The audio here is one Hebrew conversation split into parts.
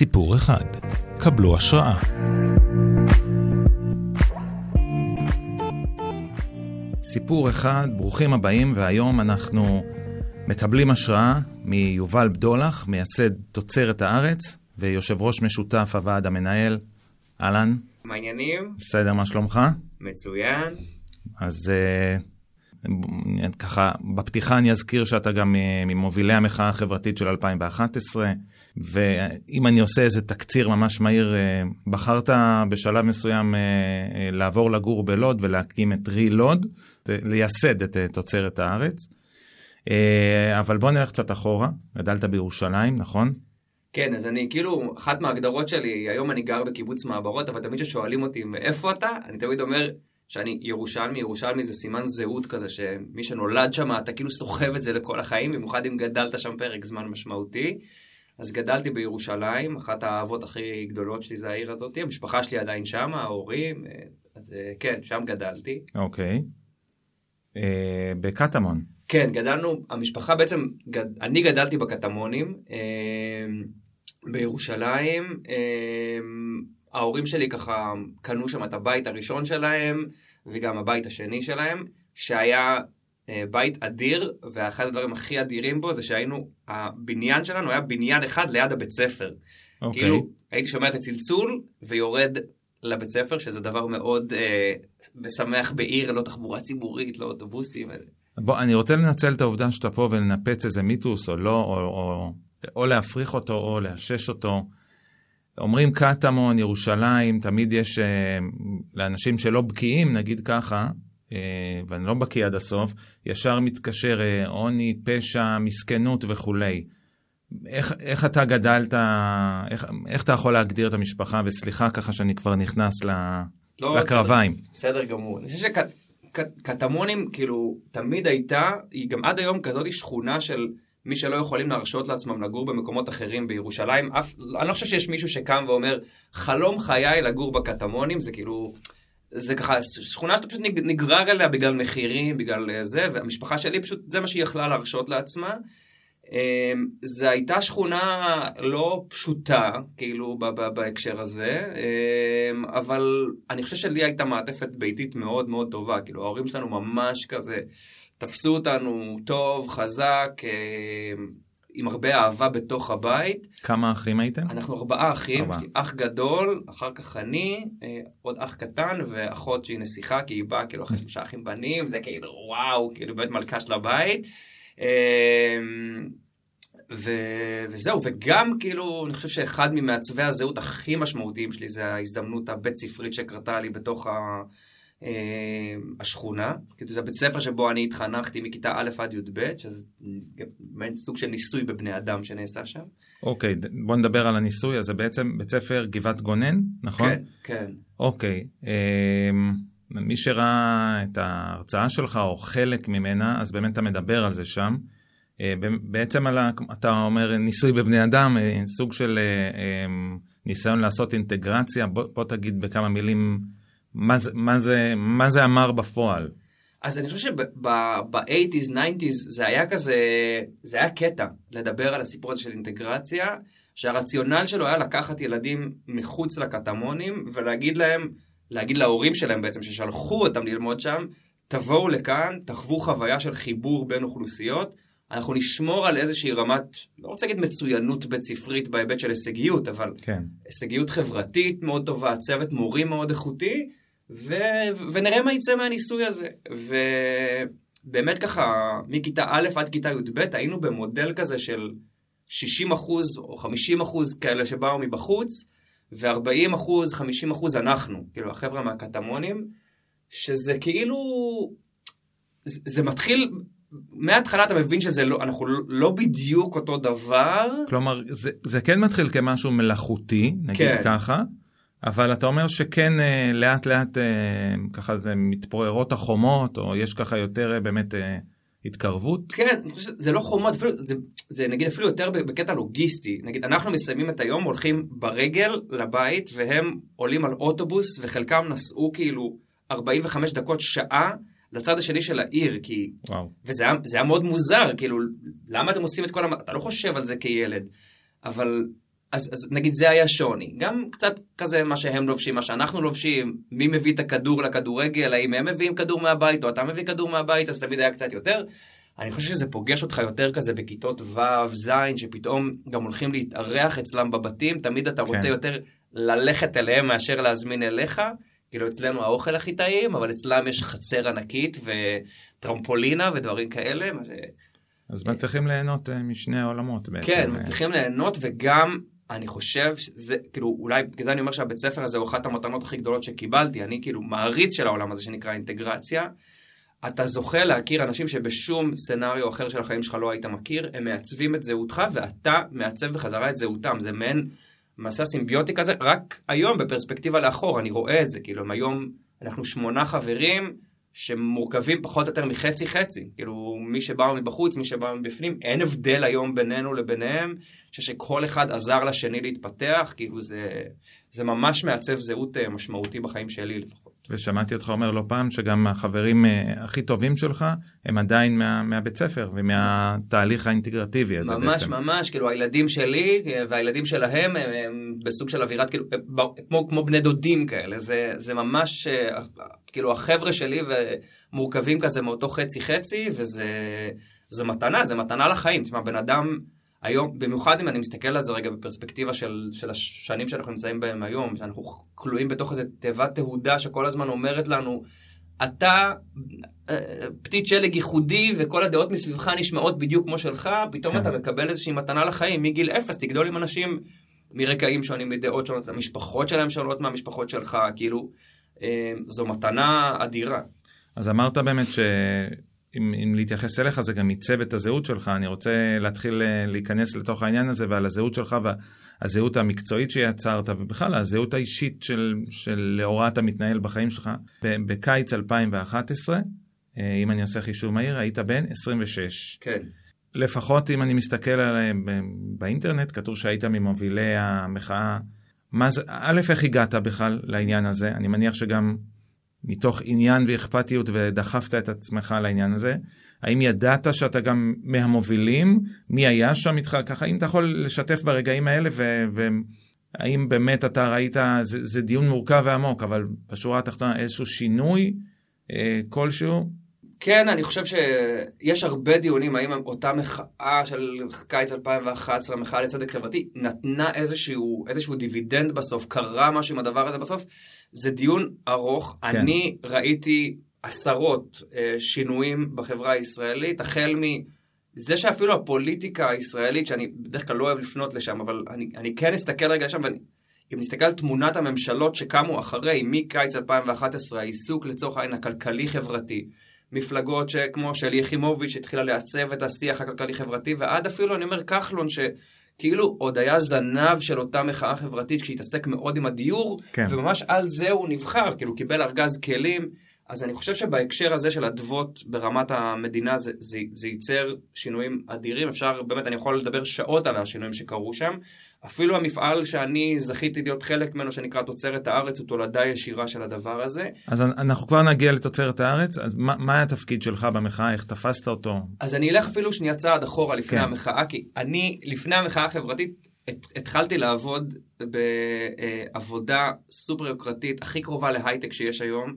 סיפור אחד. קבלו השראה. סיפור אחד, ברוכים הבאים, והיום אנחנו מקבלים השראה מיובל בדולח, מייסד תוצרת הארץ, ויושב ראש משותף הוועד המנהל. אהלן. מה העניינים? בסדר, מה שלומך? מצוין. אז uh, ככה, בפתיחה אני אזכיר שאתה גם ממובילי המחאה החברתית של 2011, ואם אני עושה איזה תקציר ממש מהיר, uh, בחרת בשלב מסוים uh, לעבור לגור בלוד ולהקים את רי-לוד, לייסד את תוצרת הארץ. אבל בוא נלך קצת אחורה, גדלת בירושלים, נכון? כן, אז אני כאילו, אחת מההגדרות שלי, היום אני גר בקיבוץ מעברות, אבל תמיד כששואלים אותי מאיפה אתה, אני תמיד אומר שאני ירושלמי, ירושלמי זה סימן זהות כזה, שמי שנולד שם, אתה כאילו סוחב את זה לכל החיים, במיוחד אם גדלת שם פרק זמן משמעותי. אז גדלתי בירושלים, אחת האהבות הכי גדולות שלי זה העיר הזאת, המשפחה שלי עדיין שם, ההורים, אז כן, שם גדלתי. אוקיי. אה, בקטמון. כן, גדלנו, המשפחה בעצם, גד, אני גדלתי בקטמונים אה, בירושלים. אה, ההורים שלי ככה קנו שם את הבית הראשון שלהם, וגם הבית השני שלהם, שהיה אה, בית אדיר, ואחד הדברים הכי אדירים בו זה שהיינו, הבניין שלנו היה בניין אחד ליד הבית ספר. אוקיי. כאילו, הייתי שומע את הצלצול ויורד לבית ספר, שזה דבר מאוד אה, משמח בעיר, לא תחבורה ציבורית, לא אוטובוסים. בוא, אני רוצה לנצל את העובדה שאתה פה ולנפץ איזה מיתוס או לא, או, או, או להפריך אותו או לאשש אותו. אומרים קטמון, ירושלים, תמיד יש, אה, לאנשים שלא בקיאים, נגיד ככה, אה, ואני לא בקיא עד הסוף, ישר מתקשר אה, עוני, פשע, מסכנות וכולי. איך, איך אתה גדלת, איך, איך אתה יכול להגדיר את המשפחה, וסליחה ככה שאני כבר נכנס ל, לא, לקרביים. בסדר, בסדר גמור. אני חושב שקטמונים, כאילו, תמיד הייתה, היא גם עד היום כזאת שכונה של מי שלא יכולים להרשות לעצמם לגור במקומות אחרים בירושלים. אף, אני לא חושב שיש מישהו שקם ואומר, חלום חיי לגור בקטמונים, זה כאילו... זה ככה שכונה שאתה פשוט נגרר אליה בגלל מחירים, בגלל זה, והמשפחה שלי פשוט, זה מה שהיא יכלה להרשות לעצמה. אמ, זו הייתה שכונה לא פשוטה, כאילו, בהקשר הזה, אמ, אבל אני חושב שלי הייתה מעטפת ביתית מאוד מאוד טובה, כאילו, ההורים שלנו ממש כזה תפסו אותנו טוב, חזק, אמ, עם הרבה אהבה בתוך הבית. כמה אחים הייתם? אנחנו ארבעה אחים, ארבע. אח גדול, אחר כך אני, אה, עוד אח קטן ואחות שהיא נסיכה, כי היא באה כאילו אחרי שלושה אחים בנים, זה כאילו וואו, כאילו באמת מלכה של הבית. אמ, ו... וזהו, וגם כאילו, אני חושב שאחד ממעצבי הזהות הכי משמעותיים שלי זה ההזדמנות הבית ספרית שקרתה לי בתוך ה... אה, השכונה, כאילו זה הבית ספר שבו אני התחנכתי מכיתה א' עד י"ב, שזה מעין סוג של ניסוי בבני אדם שנעשה שם. אוקיי, בוא נדבר על הניסוי, אז זה בעצם בית ספר גבעת גונן, נכון? כן, כן. אוקיי, אה, מי שראה את ההרצאה שלך או חלק ממנה, אז באמת אתה מדבר על זה שם. אה, בעצם על ה... אתה אומר ניסוי בבני אדם, אה, סוג של אה, ניסיון לעשות אינטגרציה, בוא, בוא תגיד בכמה מילים מה זה, מה, זה, מה זה אמר בפועל. אז אני חושב שב-80's, 90's זה היה כזה, זה היה קטע לדבר על הסיפור הזה של אינטגרציה, שהרציונל שלו היה לקחת ילדים מחוץ לקטמונים ולהגיד להם, להגיד להורים שלהם בעצם, ששלחו אותם ללמוד שם, תבואו לכאן, תחוו חוויה של חיבור בין אוכלוסיות, אנחנו נשמור על איזושהי רמת, לא רוצה להגיד מצוינות בית ספרית בהיבט של הישגיות, אבל כן. הישגיות חברתית מאוד טובה, צוות מורים מאוד איכותי, ו... ונראה מה יצא מהניסוי הזה. ובאמת ככה, מכיתה א' עד כיתה י"ב היינו במודל כזה של 60 אחוז או 50 אחוז כאלה שבאו מבחוץ, ו-40 אחוז, 50 אחוז אנחנו, כאילו החבר'ה מהקטמונים, שזה כאילו, זה, זה מתחיל, מההתחלה אתה מבין שזה לא, אנחנו לא בדיוק אותו דבר. כלומר, זה, זה כן מתחיל כמשהו מלאכותי, נגיד כן. ככה, אבל אתה אומר שכן אה, לאט לאט אה, ככה זה מתפוררות החומות, או יש ככה יותר אה, באמת התקרבות? כן, זה לא חומות, אפילו, זה, זה נגיד אפילו יותר בקטע לוגיסטי. נגיד, אנחנו מסיימים את היום, הולכים ברגל לבית, והם עולים על אוטובוס, וחלקם נסעו כאילו 45 דקות, שעה, לצד השני של העיר, כי... וואו. וזה היה, היה מאוד מוזר, כאילו, למה אתם עושים את כל המ... אתה לא חושב על זה כילד, אבל אז, אז נגיד זה היה שוני. גם קצת כזה מה שהם לובשים, מה שאנחנו לובשים, מי מביא את הכדור לכדורגל, האם הם מביאים כדור מהבית או אתה מביא כדור מהבית, אז תמיד היה קצת יותר. אני חושב שזה פוגש אותך יותר כזה בכיתות ו', ז', שפתאום גם הולכים להתארח אצלם בבתים, תמיד אתה רוצה כן. יותר ללכת אליהם מאשר להזמין אליך. כאילו אצלנו האוכל הכי טעים, אבל אצלם יש חצר ענקית וטרמפולינה ודברים כאלה. אז מצליחים ליהנות אה, משני העולמות בעצם. כן, מצליחים ליהנות וגם אני חושב שזה, כאילו, אולי בגלל זה אני אומר שהבית ספר הזה הוא אחת המתנות הכי גדולות שקיבלתי, אני כאילו מעריץ של העולם הזה שנקרא אינטגרציה. אתה זוכה להכיר אנשים שבשום סצנריו אחר של החיים שלך לא היית מכיר, הם מעצבים את זהותך ואתה מעצב בחזרה את זהותם, זה מעין מסע סימביוטי כזה, רק היום בפרספקטיבה לאחור, אני רואה את זה, כאילו, היום אנחנו שמונה חברים, שמורכבים פחות או יותר מחצי חצי, כאילו מי שבא מבחוץ, מי שבא מבפנים, אין הבדל היום בינינו לביניהם, אני חושב שכל אחד עזר לשני להתפתח, כאילו זה, זה ממש מעצב זהות אה, משמעותי בחיים שלי לפחות. ושמעתי אותך אומר לא פעם שגם החברים אה, הכי טובים שלך הם עדיין מה, מהבית ספר ומהתהליך האינטגרטיבי הזה ממש בעצם. ממש כאילו הילדים שלי אה, והילדים שלהם הם, הם בסוג של אווירת כאילו כמו, כמו בני דודים כאלה זה, זה ממש כאילו החבר'ה שלי ומורכבים כזה מאותו חצי חצי וזה מתנה זה מתנה לחיים תשמע בן אדם. היום, במיוחד אם אני מסתכל על זה רגע בפרספקטיבה של, של השנים שאנחנו נמצאים בהם היום, שאנחנו כלואים בתוך איזה תיבת תהודה שכל הזמן אומרת לנו, אתה אה, פתית שלג ייחודי וכל הדעות מסביבך נשמעות בדיוק כמו שלך, פתאום כן. אתה מקבל איזושהי מתנה לחיים מגיל אפס, תגדול עם אנשים מרקעים שונים, מדעות שונות, המשפחות שלהם שונות מהמשפחות שלך, כאילו, אה, זו מתנה אדירה. אז אמרת באמת ש... אם, אם להתייחס אליך זה גם עיצב את הזהות שלך, אני רוצה להתחיל אה, להיכנס לתוך העניין הזה ועל הזהות שלך והזהות המקצועית שיצרת ובכלל הזהות האישית של, של לאורה אתה מתנהל בחיים שלך. בקיץ 2011, אה, אם אני עושה חישוב מהיר, היית בן 26. כן. לפחות אם אני מסתכל עליהם באינטרנט, כתוב שהיית ממובילי המחאה. מה זה, א', איך הגעת בכלל לעניין הזה? אני מניח שגם מתוך עניין ואכפתיות ודחפת את עצמך לעניין הזה? האם ידעת שאתה גם מהמובילים? מי היה שם איתך? ככה, אם אתה יכול לשתף ברגעים האלה, והאם באמת אתה ראית, זה, זה דיון מורכב ועמוק, אבל בשורה התחתונה איזשהו שינוי אה, כלשהו? כן, אני חושב שיש הרבה דיונים האם אותה מחאה של קיץ 2011, המחאה לצדק חברתי, נתנה איזשהו, איזשהו דיבידנד בסוף, קרה משהו עם הדבר הזה בסוף. זה דיון ארוך. כן. אני ראיתי עשרות אה, שינויים בחברה הישראלית, החל מזה שאפילו הפוליטיקה הישראלית, שאני בדרך כלל לא אוהב לפנות לשם, אבל אני, אני כן אסתכל רגע לשם, ואם נסתכל על תמונת הממשלות שקמו אחרי, מקיץ 2011, העיסוק לצורך העניין הכלכלי-חברתי, מפלגות שכמו שלי יחימוביץ' התחילה לעצב את השיח הכלכלי-חברתי, ועד אפילו, אני אומר, כחלון, ש... כאילו עוד היה זנב של אותה מחאה חברתית שהתעסק מאוד עם הדיור, כן. וממש על זה הוא נבחר, כאילו קיבל ארגז כלים. אז אני חושב שבהקשר הזה של אדוות ברמת המדינה זה, זה, זה ייצר שינויים אדירים, אפשר, באמת, אני יכול לדבר שעות על השינויים שקרו שם. אפילו המפעל שאני זכיתי להיות חלק ממנו, שנקרא תוצרת הארץ, הוא תולדה ישירה של הדבר הזה. אז אנחנו כבר נגיע לתוצרת הארץ, אז מה, מה התפקיד שלך במחאה, איך תפסת אותו? אז אני אלך אפילו שנייה צעד אחורה לפני כן. המחאה, כי אני, לפני המחאה החברתית, התחלתי לעבוד בעבודה סופר יוקרתית, הכי קרובה להייטק שיש היום.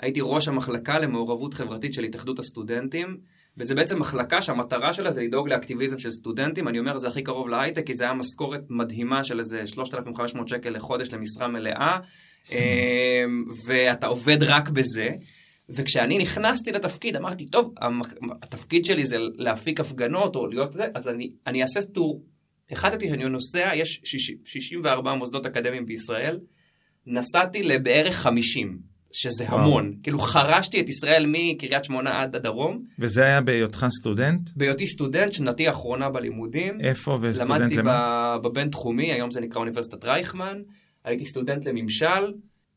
הייתי ראש המחלקה למעורבות חברתית של התאחדות הסטודנטים, וזה בעצם מחלקה שהמטרה שלה זה לדאוג לאקטיביזם של סטודנטים. אני אומר זה הכי קרוב להייטק, כי זה היה משכורת מדהימה של איזה 3,500 שקל לחודש למשרה מלאה, אמ, ואתה עובד רק בזה. וכשאני נכנסתי לתפקיד אמרתי, טוב, התפקיד שלי זה להפיק הפגנות או להיות זה, אז אני, אני אעשה טור. החלטתי שאני נוסע, יש 64 מוסדות אקדמיים בישראל, נסעתי לבערך 50. שזה וואו. המון. כאילו חרשתי את ישראל מקריית שמונה עד הדרום. וזה היה בהיותך סטודנט? בהיותי סטודנט, שנתי האחרונה בלימודים. איפה וסטודנט למה? למדתי בבין תחומי, היום זה נקרא אוניברסיטת רייכמן. הייתי סטודנט לממשל.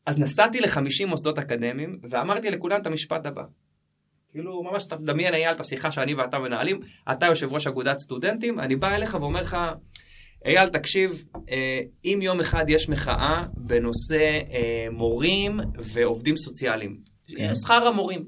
אז נסעתי ל-50 מוסדות אקדמיים, ואמרתי לכולם את המשפט הבא. כאילו, ממש תדמיין אייל את השיחה שאני ואתה מנהלים, אתה יושב ראש אגודת סטודנטים, אני בא אליך ואומר לך, אייל, תקשיב, אה, אם יום אחד יש מחאה בנושא אה, מורים ועובדים סוציאליים, כן. שכר המורים.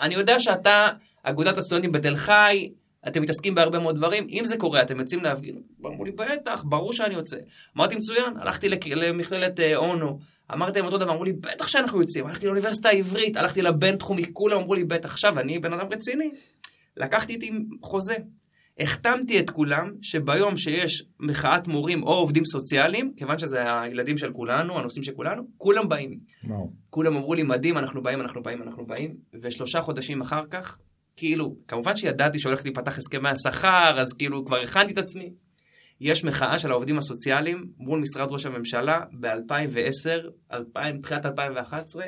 אני יודע שאתה, אגודת הסטודנטים בתל חי, אתם מתעסקים בהרבה מאוד דברים, אם זה קורה, אתם יוצאים להפגין? אמרו לי, בטח, ברור שאני יוצא. אמרתי, מצוין, הלכתי למכללת אה, אונו, אמרתי להם אותו דבר, אמרו לי, בטח שאנחנו יוצאים, הלכתי לאוניברסיטה העברית, הלכתי לבינתחומי, כולם אמרו לי, בטח, עכשיו אני בן אדם רציני. לקחתי איתי חוזה, החתמתי את כולם שביום שיש מחאת מורים או עובדים סוציאליים, כיוון שזה הילדים של כולנו, הנושאים של כולנו, כולם באים. וואו. כולם אמרו לי, מדהים, אנחנו באים, אנחנו באים, אנחנו באים, ושלושה חודשים אחר כך, כאילו, כמובן שידעתי שהולך להיפתח הסכמי השכר, אז כאילו כבר הכנתי את עצמי. יש מחאה של העובדים הסוציאליים מול משרד ראש הממשלה ב-2010, תחילת 2011,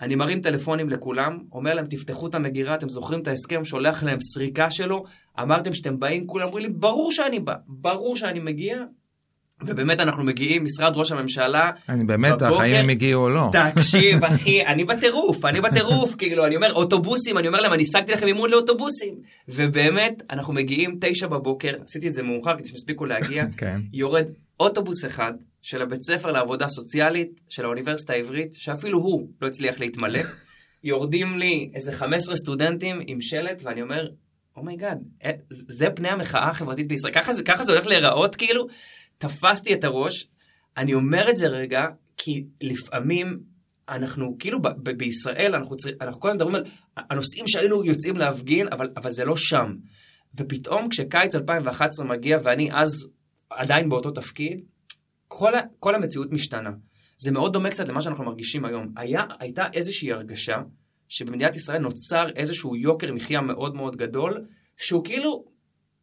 אני מרים טלפונים לכולם, אומר להם, תפתחו את המגירה, אתם זוכרים את ההסכם, שולח להם סריקה שלו, אמרתם שאתם באים, כולם אומרים לי, ברור שאני בא, ברור שאני מגיע, ובאמת אנחנו מגיעים, משרד ראש הממשלה. אני באמת, בבוקר, החיים הם הגיעו או לא. תקשיב, אחי, אני בטירוף, אני בטירוף, כאילו, אני אומר, אוטובוסים, אני אומר להם, אני השגתי לכם מימון לאוטובוסים. ובאמת, אנחנו מגיעים תשע בבוקר, עשיתי את זה מאוחר כדי שיספיקו להגיע, כן. יורד אוטובוס אחד של הבית ספר לעבודה סוציאלית של האוניברסיטה העברית, שאפילו הוא לא הצליח להתמלא. יורדים לי איזה 15 סטודנטים עם שלט, ואני אומר, oh my god, oh זה פני המחאה החברתית בישראל, ככה זה, ככה זה הולך להיראות כאילו? תפסתי את הראש, אני אומר את זה רגע, כי לפעמים אנחנו כאילו ב- ב- בישראל, אנחנו, צר... אנחנו כל הזמן מדברים על הנושאים שהיינו יוצאים להפגין, אבל, אבל זה לא שם. ופתאום כשקיץ 2011 מגיע ואני אז עדיין באותו תפקיד, כל, כל המציאות משתנה. זה מאוד דומה קצת למה שאנחנו מרגישים היום. היה, הייתה איזושהי הרגשה שבמדינת ישראל נוצר איזשהו יוקר מחיה מאוד מאוד גדול, שהוא כאילו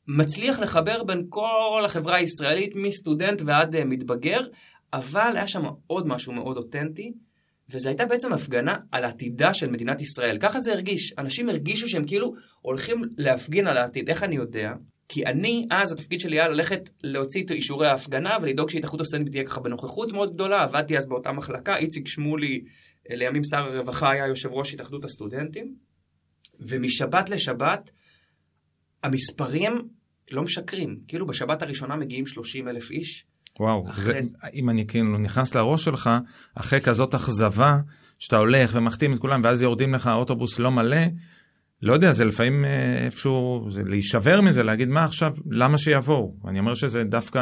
מצליח לחבר בין כל החברה הישראלית, מסטודנט ועד uh, מתבגר, אבל היה שם עוד משהו מאוד אותנטי, וזו הייתה בעצם הפגנה על עתידה של מדינת ישראל. ככה זה הרגיש. אנשים הרגישו שהם כאילו הולכים להפגין על העתיד. איך אני יודע? כי אני, אז התפקיד שלי היה ללכת להוציא את אישורי ההפגנה ולדאוג שהתאחדות הסטודנטים תהיה ככה בנוכחות מאוד גדולה. עבדתי אז באותה מחלקה, איציק שמולי, אה, לימים שר הרווחה, היה יושב ראש התאחדות הסטודנטים. ומשבת לשבת, המספרים לא משקרים. כאילו בשבת הראשונה מגיעים 30 אלף איש. וואו, אחרי... זה, אם אני כאילו נכנס לראש שלך, אחרי כזאת אכזבה, שאתה הולך ומחתים את כולם, ואז יורדים לך האוטובוס לא מלא, לא יודע, זה לפעמים אה, איפשהו, זה להישבר מזה, להגיד מה עכשיו, למה שיבואו? אני אומר שזה דווקא,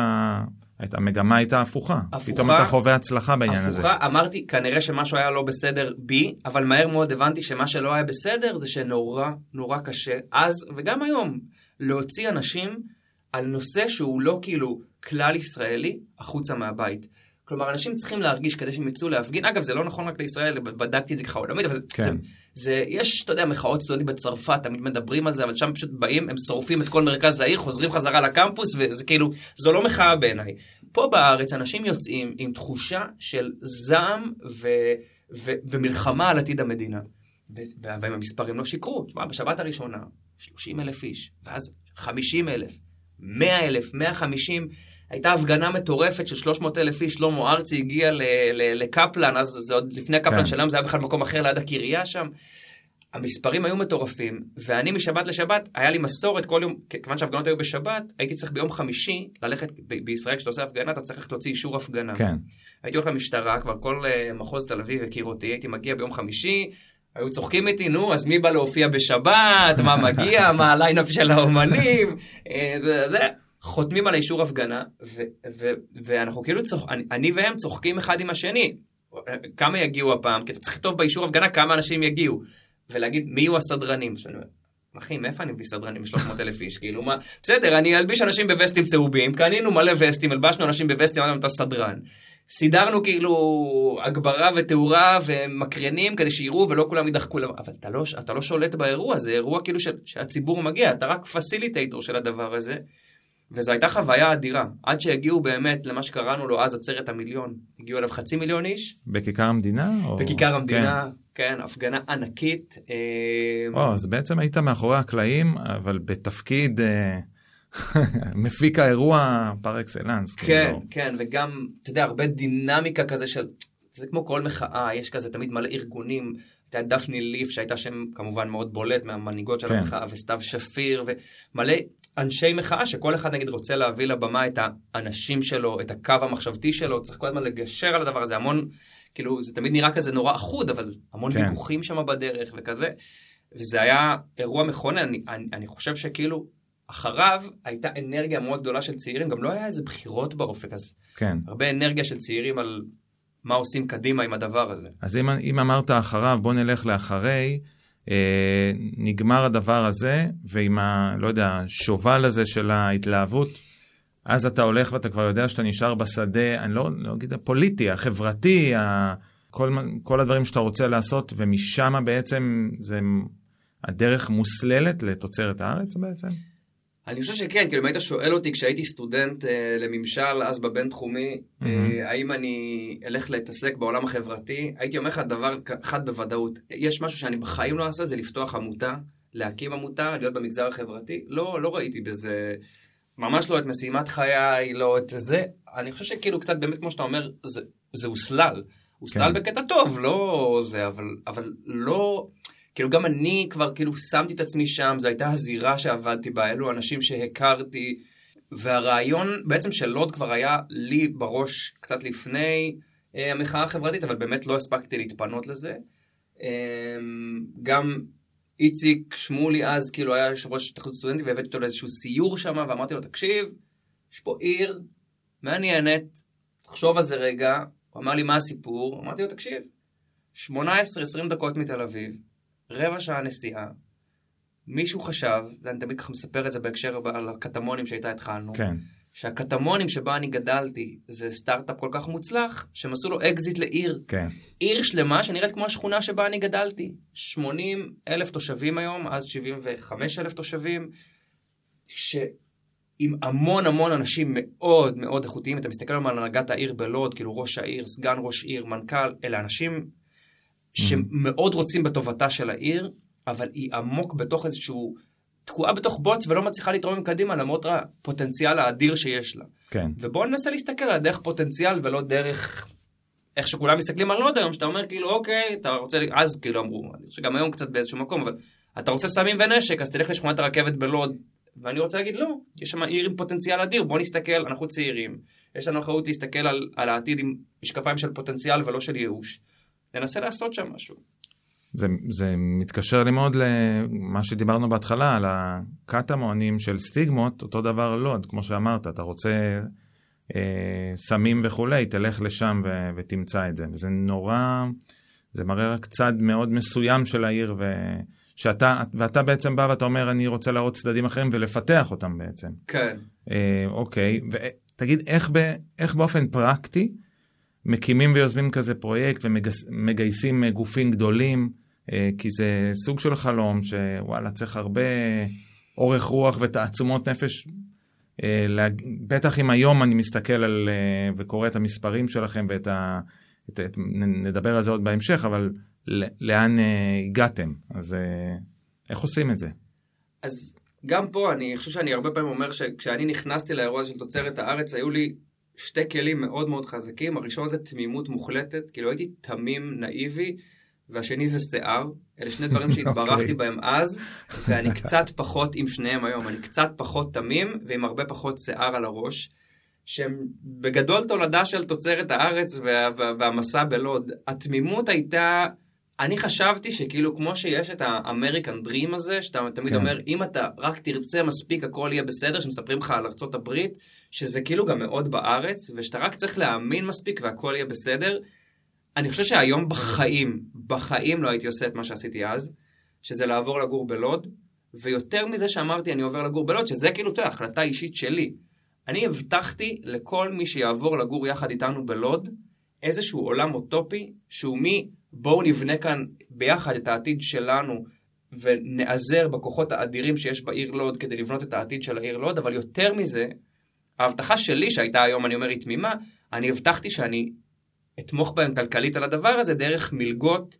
המגמה הייתה הפוכה. הפוכה. פתאום אתה חווה הצלחה בעניין הפוכה, הזה. הפוכה, אמרתי, כנראה שמשהו היה לא בסדר בי, אבל מהר מאוד הבנתי שמה שלא היה בסדר זה שנורא, נורא קשה, אז וגם היום, להוציא אנשים על נושא שהוא לא כאילו כלל ישראלי החוצה מהבית. כלומר, אנשים צריכים להרגיש כדי שהם יצאו להפגין. אגב, זה לא נכון רק לישראל, בדקתי את זה ככה עולמית, אבל כן. זה, זה, יש, אתה יודע, מחאות סטודנטים בצרפת, תמיד מדברים על זה, אבל שם פשוט באים, הם שורפים את כל מרכז העיר, חוזרים חזרה לקמפוס, וזה כאילו, זו לא מחאה בעיניי. פה בארץ אנשים יוצאים עם תחושה של זעם ו, ו, ומלחמה על עתיד המדינה. והמספרים לא שיקרו. תשמע, בשבת הראשונה, 30 אלף איש, ואז 50 אלף, 100 אלף, 150 הייתה הפגנה מטורפת של 300 אלף איש, שלמה ארצי הגיע לקפלן, אז זה עוד לפני קפלן כן. שלם, זה היה בכלל במקום אחר ליד הקריה שם. המספרים היו מטורפים, ואני משבת לשבת, היה לי מסורת כל יום, כיוון שההפגנות היו בשבת, הייתי צריך ביום חמישי ללכת, ב- בישראל כשאתה עושה הפגנה, אתה צריך להוציא אישור הפגנה. כן. הייתי הולך למשטרה, כבר כל uh, מחוז תל אביב הכיר אותי, הייתי מגיע ביום חמישי, היו צוחקים איתי, נו, אז מי בא להופיע בשבת, מה מגיע, מה ה line-up של האומנים, אה, זה, זה. חותמים על אישור הפגנה, ו- ו- ואנחנו כאילו צוחקים, אני, אני והם צוחקים אחד עם השני. כמה יגיעו הפעם? כי אתה צריך לכתוב באישור הפגנה כמה אנשים יגיעו. ולהגיד מי יהיו הסדרנים. שאני אומר, אחי, מאיפה אני מביא סדרנים ב-300 אלף איש? כאילו, מה, בסדר, אני אלביש אנשים בווסטים צהובים, קנינו מלא וסטים, הלבשנו אנשים בווסטים, אמרנו אתה סדרן. סידרנו כאילו הגברה ותאורה ומקרנים כדי שיראו ולא כולם ידחקו, אבל אתה לא, אתה לא שולט באירוע, זה אירוע כאילו ש, שהציבור מגיע, אתה רק פסיליטייטור של הדבר הזה. וזו הייתה חוויה אדירה, עד שהגיעו באמת למה שקראנו לו אז עצרת המיליון. הגיעו אליו חצי מיליון איש. בכיכר המדינה? או... בכיכר המדינה, כן, כן הפגנה ענקית. אה, או, אז בעצם היית מאחורי הקלעים, אבל בתפקיד אה, מפיק האירוע פר אקסלנס. כן, כאילו. כן, וגם, אתה יודע, הרבה דינמיקה כזה של, זה כמו כל מחאה, יש כזה תמיד מלא ארגונים. הייתה דפני ליף שהייתה שם כמובן מאוד בולט מהמנהיגות של כן. המחאה וסתיו שפיר ומלא אנשי מחאה שכל אחד נגיד רוצה להביא לבמה את האנשים שלו, את הקו המחשבתי שלו, צריך כל הזמן לגשר על הדבר הזה, המון, כאילו זה תמיד נראה כזה נורא אחוד, אבל המון כן. ויכוחים שם בדרך וכזה. וזה היה אירוע מכונן, אני, אני, אני חושב שכאילו אחריו הייתה אנרגיה מאוד גדולה של צעירים, גם לא היה איזה בחירות באופק, אז כן. הרבה אנרגיה של צעירים על מה עושים קדימה עם הדבר הזה. אז אם, אם אמרת אחריו, בוא נלך לאחרי, נגמר הדבר הזה, ועם ה... לא יודע, שובל הזה של ההתלהבות, אז אתה הולך ואתה כבר יודע שאתה נשאר בשדה, אני לא, לא אגיד הפוליטי, החברתי, ה... כל, כל הדברים שאתה רוצה לעשות, ומשם בעצם זה הדרך מוסללת לתוצרת הארץ בעצם? אני חושב שכן, כאילו אם היית שואל אותי כשהייתי סטודנט אה, לממשל אז בבינתחומי, Mhm. אה, האם אני אלך להתעסק בעולם החברתי, הייתי אומר לך דבר אחד בוודאות, יש משהו שאני בחיים לא אעשה, זה לפתוח עמותה, להקים עמותה, להיות במגזר החברתי, לא, לא ראיתי בזה, ממש לא את משימת חיי, לא את זה, אני חושב שכאילו קצת באמת כמו שאתה אומר, זה, זה הוסלל, הוסלל כן. בקטע טוב, לא זה, אבל, אבל לא... כאילו גם אני כבר כאילו שמתי את עצמי שם, זו הייתה הזירה שעבדתי בה, אלו אנשים שהכרתי, והרעיון בעצם של לוד כבר היה לי בראש קצת לפני אה, המחאה החברתית, אבל באמת לא הספקתי להתפנות לזה. אה, גם איציק שמולי אז כאילו היה יושב ראש התאחדות סטודנטים והבאתי אותו לאיזשהו סיור שם ואמרתי לו תקשיב, יש פה עיר מעניינת, תחשוב על זה רגע, הוא אמר לי מה הסיפור, אמרתי לו תקשיב, 18-20 דקות מתל אביב, רבע שעה נסיעה, מישהו חשב, אני תמיד ככה מספר את זה בהקשר על הקטמונים שאיתה התחלנו, כן. שהקטמונים שבה אני גדלתי זה סטארט-אפ כל כך מוצלח, שהם עשו לו אקזיט לעיר. כן. עיר שלמה שנראית כמו השכונה שבה אני גדלתי. 80 אלף תושבים היום, אז 75 אלף תושבים, שעם המון המון אנשים מאוד מאוד איכותיים, אתה מסתכל היום על הנהגת העיר בלוד, כאילו ראש העיר, סגן ראש עיר, מנכ"ל, אלה אנשים שמאוד רוצים בטובתה של העיר, אבל היא עמוק בתוך איזשהו, תקועה בתוך בוץ ולא מצליחה לתרום קדימה למרות הפוטנציאל האדיר שיש לה. כן. ובואו ננסה להסתכל על דרך פוטנציאל ולא דרך איך שכולם מסתכלים על לוד היום, שאתה אומר כאילו אוקיי, אתה רוצה, אז כאילו אמרו, אני חושב שגם היום קצת באיזשהו מקום, אבל אתה רוצה סמים ונשק, אז תלך לשכונת הרכבת בלוד. ואני רוצה להגיד לא, יש שם עיר עם פוטנציאל אדיר, בוא נסתכל, אנחנו צעירים, יש לנו אחריות להסתכל על, על העתיד עם משקפיים של פוטנציאל ולא של ייאוש. ננסה לעשות שם משהו. זה, זה מתקשר לי מאוד למה שדיברנו בהתחלה, על הקטמונים של סטיגמות, אותו דבר לוד, כמו שאמרת, אתה רוצה אה, סמים וכולי, תלך לשם ו, ותמצא את זה. וזה נורא, זה מראה רק צד מאוד מסוים של העיר, ו, שאתה, ואתה בעצם בא ואתה אומר, אני רוצה להראות צדדים אחרים ולפתח אותם בעצם. כן. אה, אוקיי, ותגיד, איך, ב, איך באופן פרקטי מקימים ויוזמים כזה פרויקט ומגייסים אה, גופים גדולים, אה, כי זה סוג של חלום שוואלה, צריך הרבה אורך רוח ותעצומות נפש. אה. בטח אם היום אני מסתכל על וקורא את המספרים שלכם ואת ה... את, את, נדבר על זה עוד בהמשך, אבל לאן הגעתם? אז איך עושים את זה? אז גם פה אני חושב שאני הרבה פעמים אומר שכשאני נכנסתי לאירוע של תוצרת הארץ, היו לי שתי כלים מאוד מאוד חזקים. הראשון זה תמימות מוחלטת, כאילו הייתי תמים, נאיבי, והשני זה שיער. אלה שני דברים שהתברכתי okay. בהם אז, ואני קצת פחות עם שניהם היום. אני קצת פחות תמים ועם הרבה פחות שיער על הראש. שהם בגדול תולדה של תוצרת הארץ וה, וה, והמסע בלוד. התמימות הייתה, אני חשבתי שכאילו כמו שיש את האמריקן דרים הזה, שאתה תמיד כן. אומר, אם אתה רק תרצה מספיק הכל יהיה בסדר, שמספרים לך על ארצות הברית, שזה כאילו גם מאוד בארץ, ושאתה רק צריך להאמין מספיק והכל יהיה בסדר. אני חושב שהיום בחיים, בחיים לא הייתי עושה את מה שעשיתי אז, שזה לעבור לגור בלוד, ויותר מזה שאמרתי אני עובר לגור בלוד, שזה כאילו, אתה יודע, החלטה אישית שלי. אני הבטחתי לכל מי שיעבור לגור יחד איתנו בלוד, איזשהו עולם אוטופי, שהוא מי, בואו נבנה כאן ביחד את העתיד שלנו, ונעזר בכוחות האדירים שיש בעיר לוד כדי לבנות את העתיד של העיר לוד, אבל יותר מזה, ההבטחה שלי, שהייתה היום, אני אומר, היא תמימה, אני הבטחתי שאני אתמוך בהם כלכלית על הדבר הזה דרך מלגות,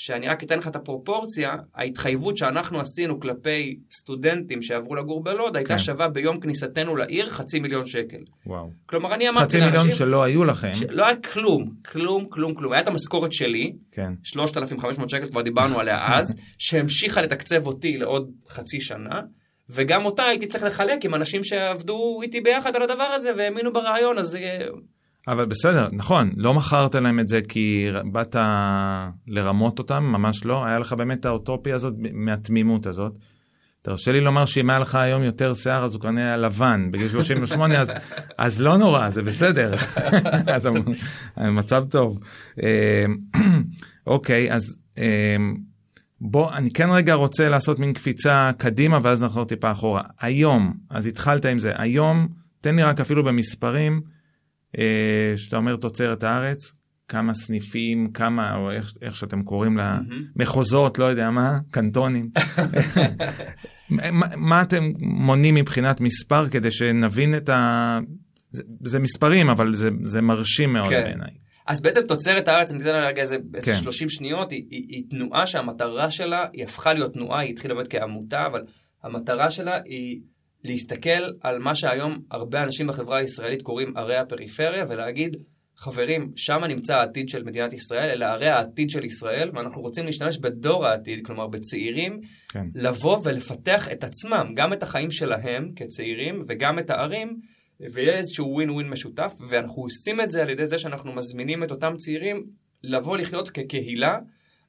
שאני רק אתן לך את הפרופורציה, ההתחייבות שאנחנו עשינו כלפי סטודנטים שעברו לגור בלוד, הייתה כן. שווה ביום כניסתנו לעיר חצי מיליון שקל. וואו. כלומר, אני אמרתי לאנשים... חצי מיליון שלא היו לכם. לא היה כלום, כלום, כלום, כלום. היה את המשכורת שלי, כן. 3,500 שקל, כבר דיברנו עליה אז, שהמשיכה לתקצב אותי לעוד חצי שנה. וגם אותה הייתי צריך לחלק עם אנשים שעבדו איתי ביחד על הדבר הזה והאמינו ברעיון, אז אבל בסדר, נכון, לא מכרת להם את זה כי באת לרמות אותם, ממש לא, היה לך באמת האוטופיה הזאת מהתמימות הזאת. תרשה לי לומר שאם היה לך היום יותר שיער אז הוא כנראה לבן בגיל 38 אז, אז לא נורא זה בסדר. אז המצב טוב. אה, אוקיי אז אה, בוא אני כן רגע רוצה לעשות מין קפיצה קדימה ואז נחזור טיפה אחורה. היום אז התחלת עם זה. היום תן לי רק אפילו במספרים שאתה אומר תוצרת הארץ כמה סניפים, כמה, או איך, איך שאתם קוראים למחוזות, לא יודע מה, קנטונים. מה, מה אתם מונים מבחינת מספר כדי שנבין את ה... זה, זה מספרים, אבל זה, זה מרשים מאוד כן. בעיניי. אז בעצם תוצרת הארץ, אני אתן לה רגע איזה, איזה כן. 30 שניות, היא, היא, היא תנועה שהמטרה שלה, היא הפכה להיות תנועה, היא התחילה באמת כעמותה, אבל המטרה שלה היא להסתכל על מה שהיום הרבה אנשים בחברה הישראלית קוראים ערי הפריפריה, ולהגיד, חברים, שם נמצא העתיד של מדינת ישראל, אלה ערי העתיד של ישראל, ואנחנו רוצים להשתמש בדור העתיד, כלומר בצעירים, כן. לבוא ולפתח את עצמם, גם את החיים שלהם כצעירים, וגם את הערים, ויהיה איזשהו ווין ווין משותף, ואנחנו עושים את זה על ידי זה שאנחנו מזמינים את אותם צעירים לבוא לחיות כקהילה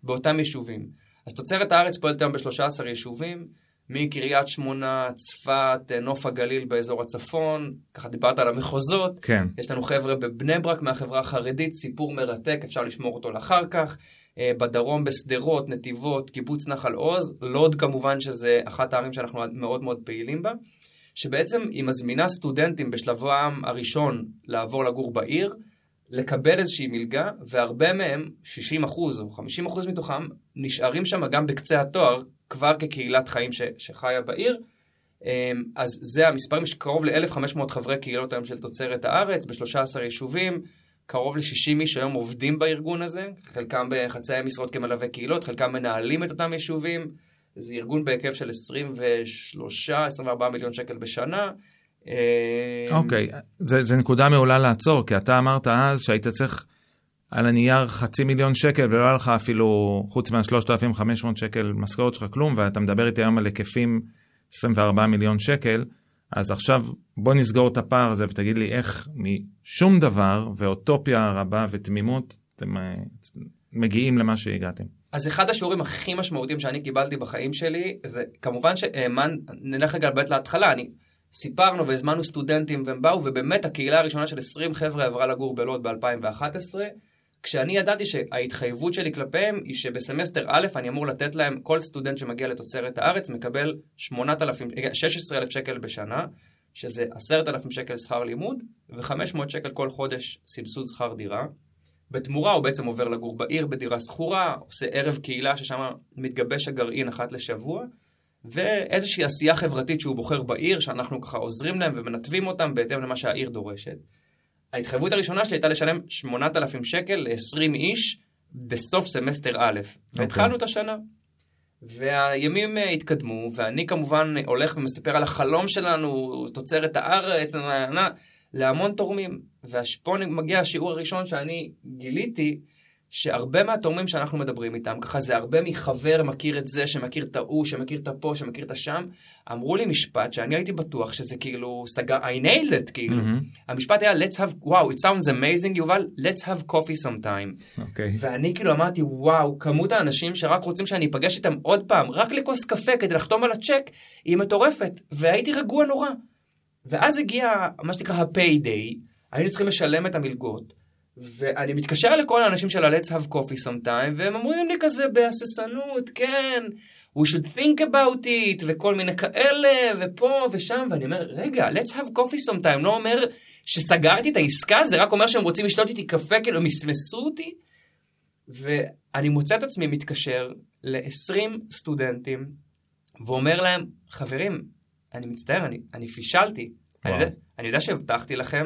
באותם יישובים. אז תוצרת הארץ פועלת היום ב-13 יישובים. מקריית שמונה, צפת, אה, נוף הגליל באזור הצפון, ככה דיברת על המחוזות. כן. יש לנו חבר'ה בבני ברק מהחברה החרדית, סיפור מרתק, אפשר לשמור אותו לאחר כך. אה, בדרום בשדרות, נתיבות, קיבוץ נחל עוז, לוד כמובן שזה אחת הערים שאנחנו מאוד מאוד פעילים בה, שבעצם היא מזמינה סטודנטים בשלבם הראשון לעבור לגור בעיר, לקבל איזושהי מלגה, והרבה מהם, 60% או 50% מתוכם, נשארים שם גם בקצה התואר, כבר כקהילת חיים ש, שחיה בעיר. אמ, אז זה המספרים, יש קרוב ל-1,500 חברי קהילות היום של תוצרת הארץ, ב-13 יישובים, קרוב ל-60 איש היום עובדים בארגון הזה, חלקם בחצאי משרות כמלווי קהילות, חלקם מנהלים את אותם יישובים. זה ארגון בהיקף של 23-24 מיליון שקל בשנה. אמ, אוקיי, okay. זה נקודה מעולה לעצור, כי אתה אמרת אז שהיית צריך על הנייר חצי מיליון שקל ולא היה לך אפילו חוץ מה-3,500 שקל משכורת שלך כלום ואתה מדבר איתי היום על היקפים 24 מיליון שקל אז עכשיו בוא נסגור את הפער הזה ותגיד לי איך משום דבר ואוטופיה רבה ותמימות אתם אה, מגיעים למה שהגעתם. אז אחד השיעורים הכי משמעותיים שאני קיבלתי בחיים שלי זה כמובן שהאמן, נלך רגע באמת להתחלה, אני סיפרנו והזמנו סטודנטים והם באו ובאמת הקהילה הראשונה של 20 חבר'ה עברה לגור בלוד ב-2011 כשאני ידעתי שההתחייבות שלי כלפיהם היא שבסמסטר א' אני אמור לתת להם, כל סטודנט שמגיע לתוצרת הארץ מקבל 8,000, 16,000 שקל בשנה, שזה 10,000 שקל שכר לימוד ו-500 שקל כל חודש סבסוד שכר דירה. בתמורה הוא בעצם עובר לגור בעיר בדירה שכורה, עושה ערב קהילה ששם מתגבש הגרעין אחת לשבוע, ואיזושהי עשייה חברתית שהוא בוחר בעיר, שאנחנו ככה עוזרים להם ומנתבים אותם בהתאם למה שהעיר דורשת. ההתחייבות הראשונה שלי הייתה לשלם 8,000 שקל ל-20 איש בסוף סמסטר א', okay. והתחלנו אוקיי. את השנה. והימים uh, התקדמו, ואני כמובן הולך ומספר על החלום שלנו, תוצרת הארץ, להמון תורמים. ופה מגיע השיעור הראשון שאני גיליתי, שהרבה מהתורמים שאנחנו מדברים איתם, ככה זה הרבה מחבר מכיר את זה, שמכיר את ההוא, שמכיר את הפה, שמכיר את השם, אמרו לי משפט שאני הייתי בטוח שזה כאילו סגר, I nailed it, כאילו. Mm-hmm. המשפט היה, let's have, וואו, wow, it sounds amazing, יובל, let's have coffee sometime. Okay. אוקיי. ואני כאילו אמרתי, וואו, כמות האנשים שרק רוצים שאני אפגש איתם עוד פעם, רק לכוס קפה כדי לחתום על הצ'ק, היא מטורפת, והייתי רגוע נורא. ואז הגיע מה שנקרא ה-payday, היינו צריכים לשלם את המלגות. ואני מתקשר לכל האנשים של ה-let's have coffee sometime, והם אומרים לי כזה בהססנות, כן, we should think about it, וכל מיני כאלה, ופה ושם, ואני אומר, רגע, let's have coffee sometime, לא אומר שסגרתי את העסקה, זה רק אומר שהם רוצים לשתות איתי קפה, כאילו מסמסו אותי. ואני מוצא את עצמי מתקשר ל-20 סטודנטים, ואומר להם, חברים, אני מצטער, אני, אני פישלתי. אני יודע, אני יודע שהבטחתי לכם,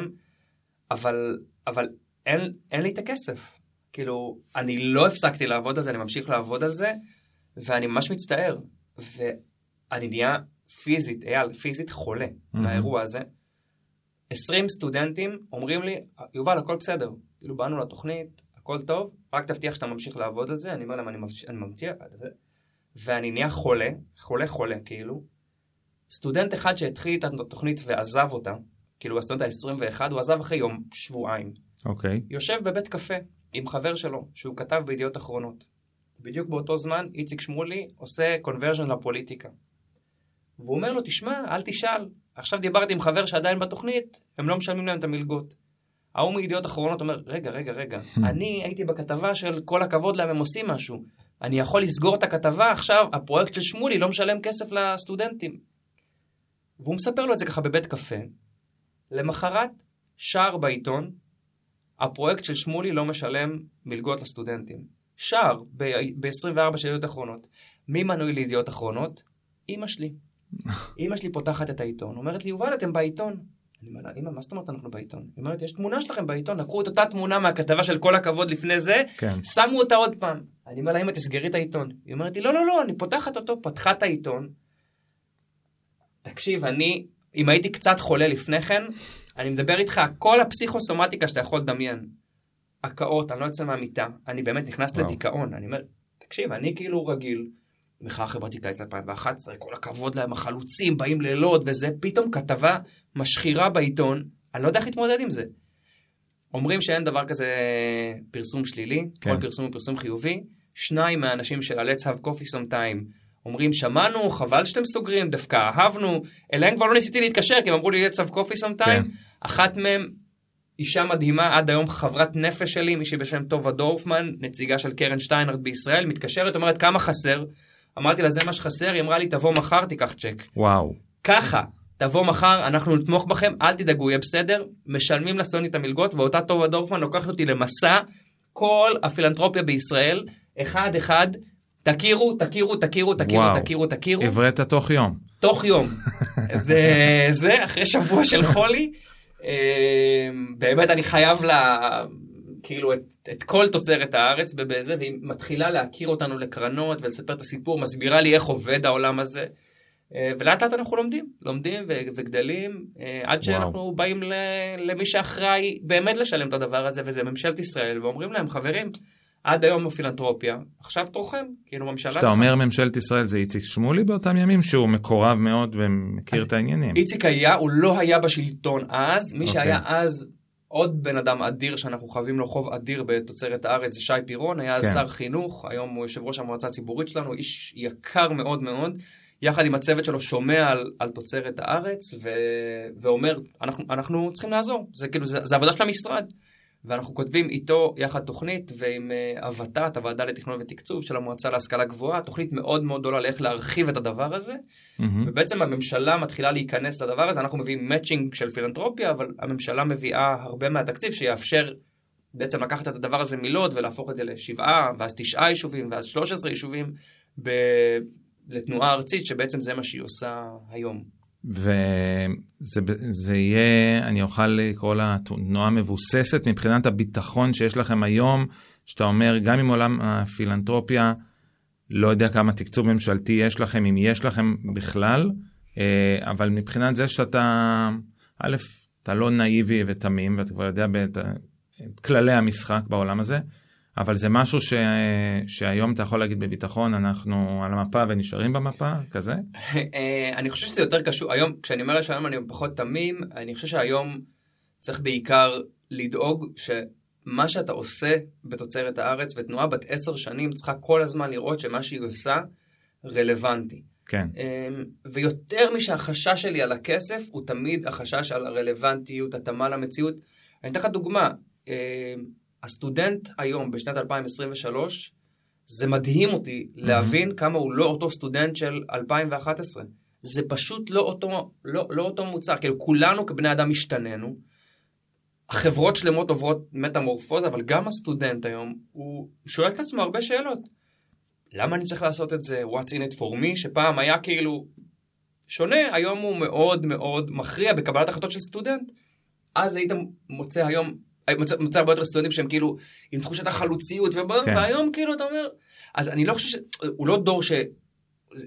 אבל, אבל אין, אין לי את הכסף. כאילו, אני לא הפסקתי לעבוד על זה, אני ממשיך לעבוד על זה, ואני ממש מצטער. ואני נהיה פיזית, אייל, פיזית חולה mm-hmm. מהאירוע הזה. 20 סטודנטים אומרים לי, יובל, הכל בסדר. כאילו, באנו לתוכנית, הכל טוב, רק תבטיח שאתה ממשיך לעבוד על זה. אני אומר להם, אני, מבש... אני מבטיח. ואני נהיה חולה, חולה חולה, כאילו. סטודנט אחד שהתחיל את התוכנית ועזב אותה, כאילו הסטודנט ה-21, הוא עזב אחרי יום, שבועיים. אוקיי. Okay. יושב בבית קפה עם חבר שלו, שהוא כתב בידיעות אחרונות. בדיוק באותו זמן איציק שמולי עושה קונברז'ן לפוליטיקה. והוא אומר לו, תשמע, אל תשאל. עכשיו דיברתי עם חבר שעדיין בתוכנית, הם לא משלמים להם את המלגות. ההוא מידיעות אחרונות אומר, רגע, רגע, רגע, אני הייתי בכתבה של כל הכבוד להם, הם עושים משהו. אני יכול לסגור את הכתבה עכשיו, הפרויקט של שמולי לא משלם כסף לסטודנטים. והוא מספר לו את זה ככה בבית קפה. למחרת, שער בעיתון, הפרויקט של שמולי לא משלם מלגות לסטודנטים. שער ב-24 של ידיעות אחרונות. מי מנוי לידיעות אחרונות? אימא שלי. אימא שלי פותחת את העיתון, אומרת לי, יובל, אתם בעיתון. אני אומר לה, אימא, מה זאת אומרת אנחנו בעיתון? היא אומרת, יש תמונה שלכם בעיתון, לקחו את אותה תמונה מהכתבה של כל הכבוד לפני זה, כן. שמו אותה עוד פעם. אני אומר לה, אימא, תסגרי את העיתון. היא אומרת לי, לא, לא, לא, אני פותחת אותו, פתחה את העיתון. תקשיב, אני, אם הייתי קצת חולה לפני כן, אני מדבר איתך, כל הפסיכוסומטיקה שאתה יכול לדמיין. הקאות, אני לא יוצא מהמיטה, אני באמת נכנס וואו. לדיכאון. אני אומר, תקשיב, אני כאילו רגיל, מחאה חברתית קיץ 2011, כל הכבוד להם, החלוצים באים ללוד וזה, פתאום כתבה משחירה בעיתון, אני לא יודע איך להתמודד עם זה. אומרים שאין דבר כזה פרסום שלילי, כן. כל פרסום הוא פרסום חיובי. שניים מהאנשים של ה-Let's have coffee some time אומרים שמענו, חבל שאתם סוגרים, דווקא אהבנו, אליהם כבר לא ניסיתי להתקשר כי הם אמרו לי have coffee some time. כן. אחת מהם אישה מדהימה, עד היום חברת נפש שלי, מישהי בשם טובה דורפמן, נציגה של קרן שטיינרד בישראל, מתקשרת, אומרת כמה חסר. אמרתי לה, זה מה שחסר, היא אמרה לי, תבוא מחר, תיקח צ'ק. וואו. ככה, תבוא מחר, אנחנו נתמוך בכם, אל תדאגו, יהיה בסדר. משלמים לסטודנטים את המלגות, ואותה טובה דורפמן לוקחת אותי למסע כל הפילנטרופיה בישראל, אחד אחד, תכירו, תכירו, תכירו, תכירו. תכירו, תכירו. הבראת תוך יום. תוך יום. וזה, אחרי שבוע של חולי, אה, באמת אני חייב לה... כאילו את, את כל תוצרת הארץ בזה, והיא מתחילה להכיר אותנו לקרנות ולספר את הסיפור, מסבירה לי איך עובד העולם הזה. אה, ולאט לאט אנחנו לומדים, לומדים וגדלים, אה, עד שאנחנו וואו. באים למי שאחראי באמת לשלם את הדבר הזה, וזה ממשלת ישראל, ואומרים להם, חברים, עד היום בפילנטרופיה, עכשיו תורכם, כאילו ממשלה צריכה. כשאתה אומר ממשלת ישראל זה איציק שמולי באותם ימים, שהוא מקורב מאוד ומכיר את העניינים. איציק היה, הוא לא היה בשלטון אז, מי okay. שהיה אוקיי. אז עוד בן אדם אדיר שאנחנו חייבים לו חוב אדיר בתוצרת הארץ זה שי פירון, היה כן. שר חינוך, היום הוא יושב ראש המועצה הציבורית שלנו, איש יקר מאוד מאוד, יחד עם הצוות שלו שומע על, על תוצרת הארץ ו, ואומר, אנחנו, אנחנו צריכים לעזור, זה כאילו, זה, זה עבודה של המשרד. ואנחנו כותבים איתו יחד תוכנית ועם הוות"ת, הוועדה לתכנון ותקצוב של המועצה להשכלה גבוהה, תוכנית מאוד מאוד גדולה לאיך להרחיב את הדבר הזה. Mm-hmm. ובעצם הממשלה מתחילה להיכנס לדבר הזה, אנחנו מביאים מאצ'ינג של פילנטרופיה, אבל הממשלה מביאה הרבה מהתקציב שיאפשר בעצם לקחת את הדבר הזה מלוד ולהפוך את זה לשבעה, ואז תשעה יישובים, ואז 13 יישובים, ב... לתנועה ארצית, שבעצם זה מה שהיא עושה היום. וזה יהיה, אני אוכל לקרוא לה תנועה מבוססת מבחינת הביטחון שיש לכם היום, שאתה אומר, גם עם עולם הפילנטרופיה, לא יודע כמה תקצוב ממשלתי יש לכם, אם יש לכם בכלל, אה, אבל מבחינת זה שאתה, א', אתה לא נאיבי ותמים, ואתה כבר יודע את כללי המשחק בעולם הזה, אבל זה משהו ש... שהיום אתה יכול להגיד בביטחון, אנחנו על המפה ונשארים במפה, כזה? אה, אני חושב שזה יותר קשור, היום, כשאני אומר שהיום אני פחות תמים, אני חושב שהיום צריך בעיקר לדאוג שמה שאתה עושה בתוצרת הארץ, ותנועה בת עשר שנים צריכה כל הזמן לראות שמה שהיא עושה רלוונטי. כן. אמ, ויותר משהחשש שלי על הכסף, הוא תמיד החשש על הרלוונטיות, התאמה למציאות. אני אתן לך דוגמה. הסטודנט היום, בשנת 2023, זה מדהים אותי להבין mm-hmm. כמה הוא לא אותו סטודנט של 2011. זה פשוט לא אותו, לא, לא אותו מוצר. כאילו, כולנו כבני אדם השתננו. חברות שלמות עוברות מטמורפוזה, אבל גם הסטודנט היום, הוא שואל את עצמו הרבה שאלות. למה אני צריך לעשות את זה? What's in it for me? שפעם היה כאילו שונה, היום הוא מאוד מאוד מכריע בקבלת החלטות של סטודנט. אז היית מוצא היום מוצא הרבה יותר סטודנטים שהם כאילו עם תחושת החלוציות, כן. והיום כאילו אתה אומר, אז אני לא חושב ש... הוא לא דור ש...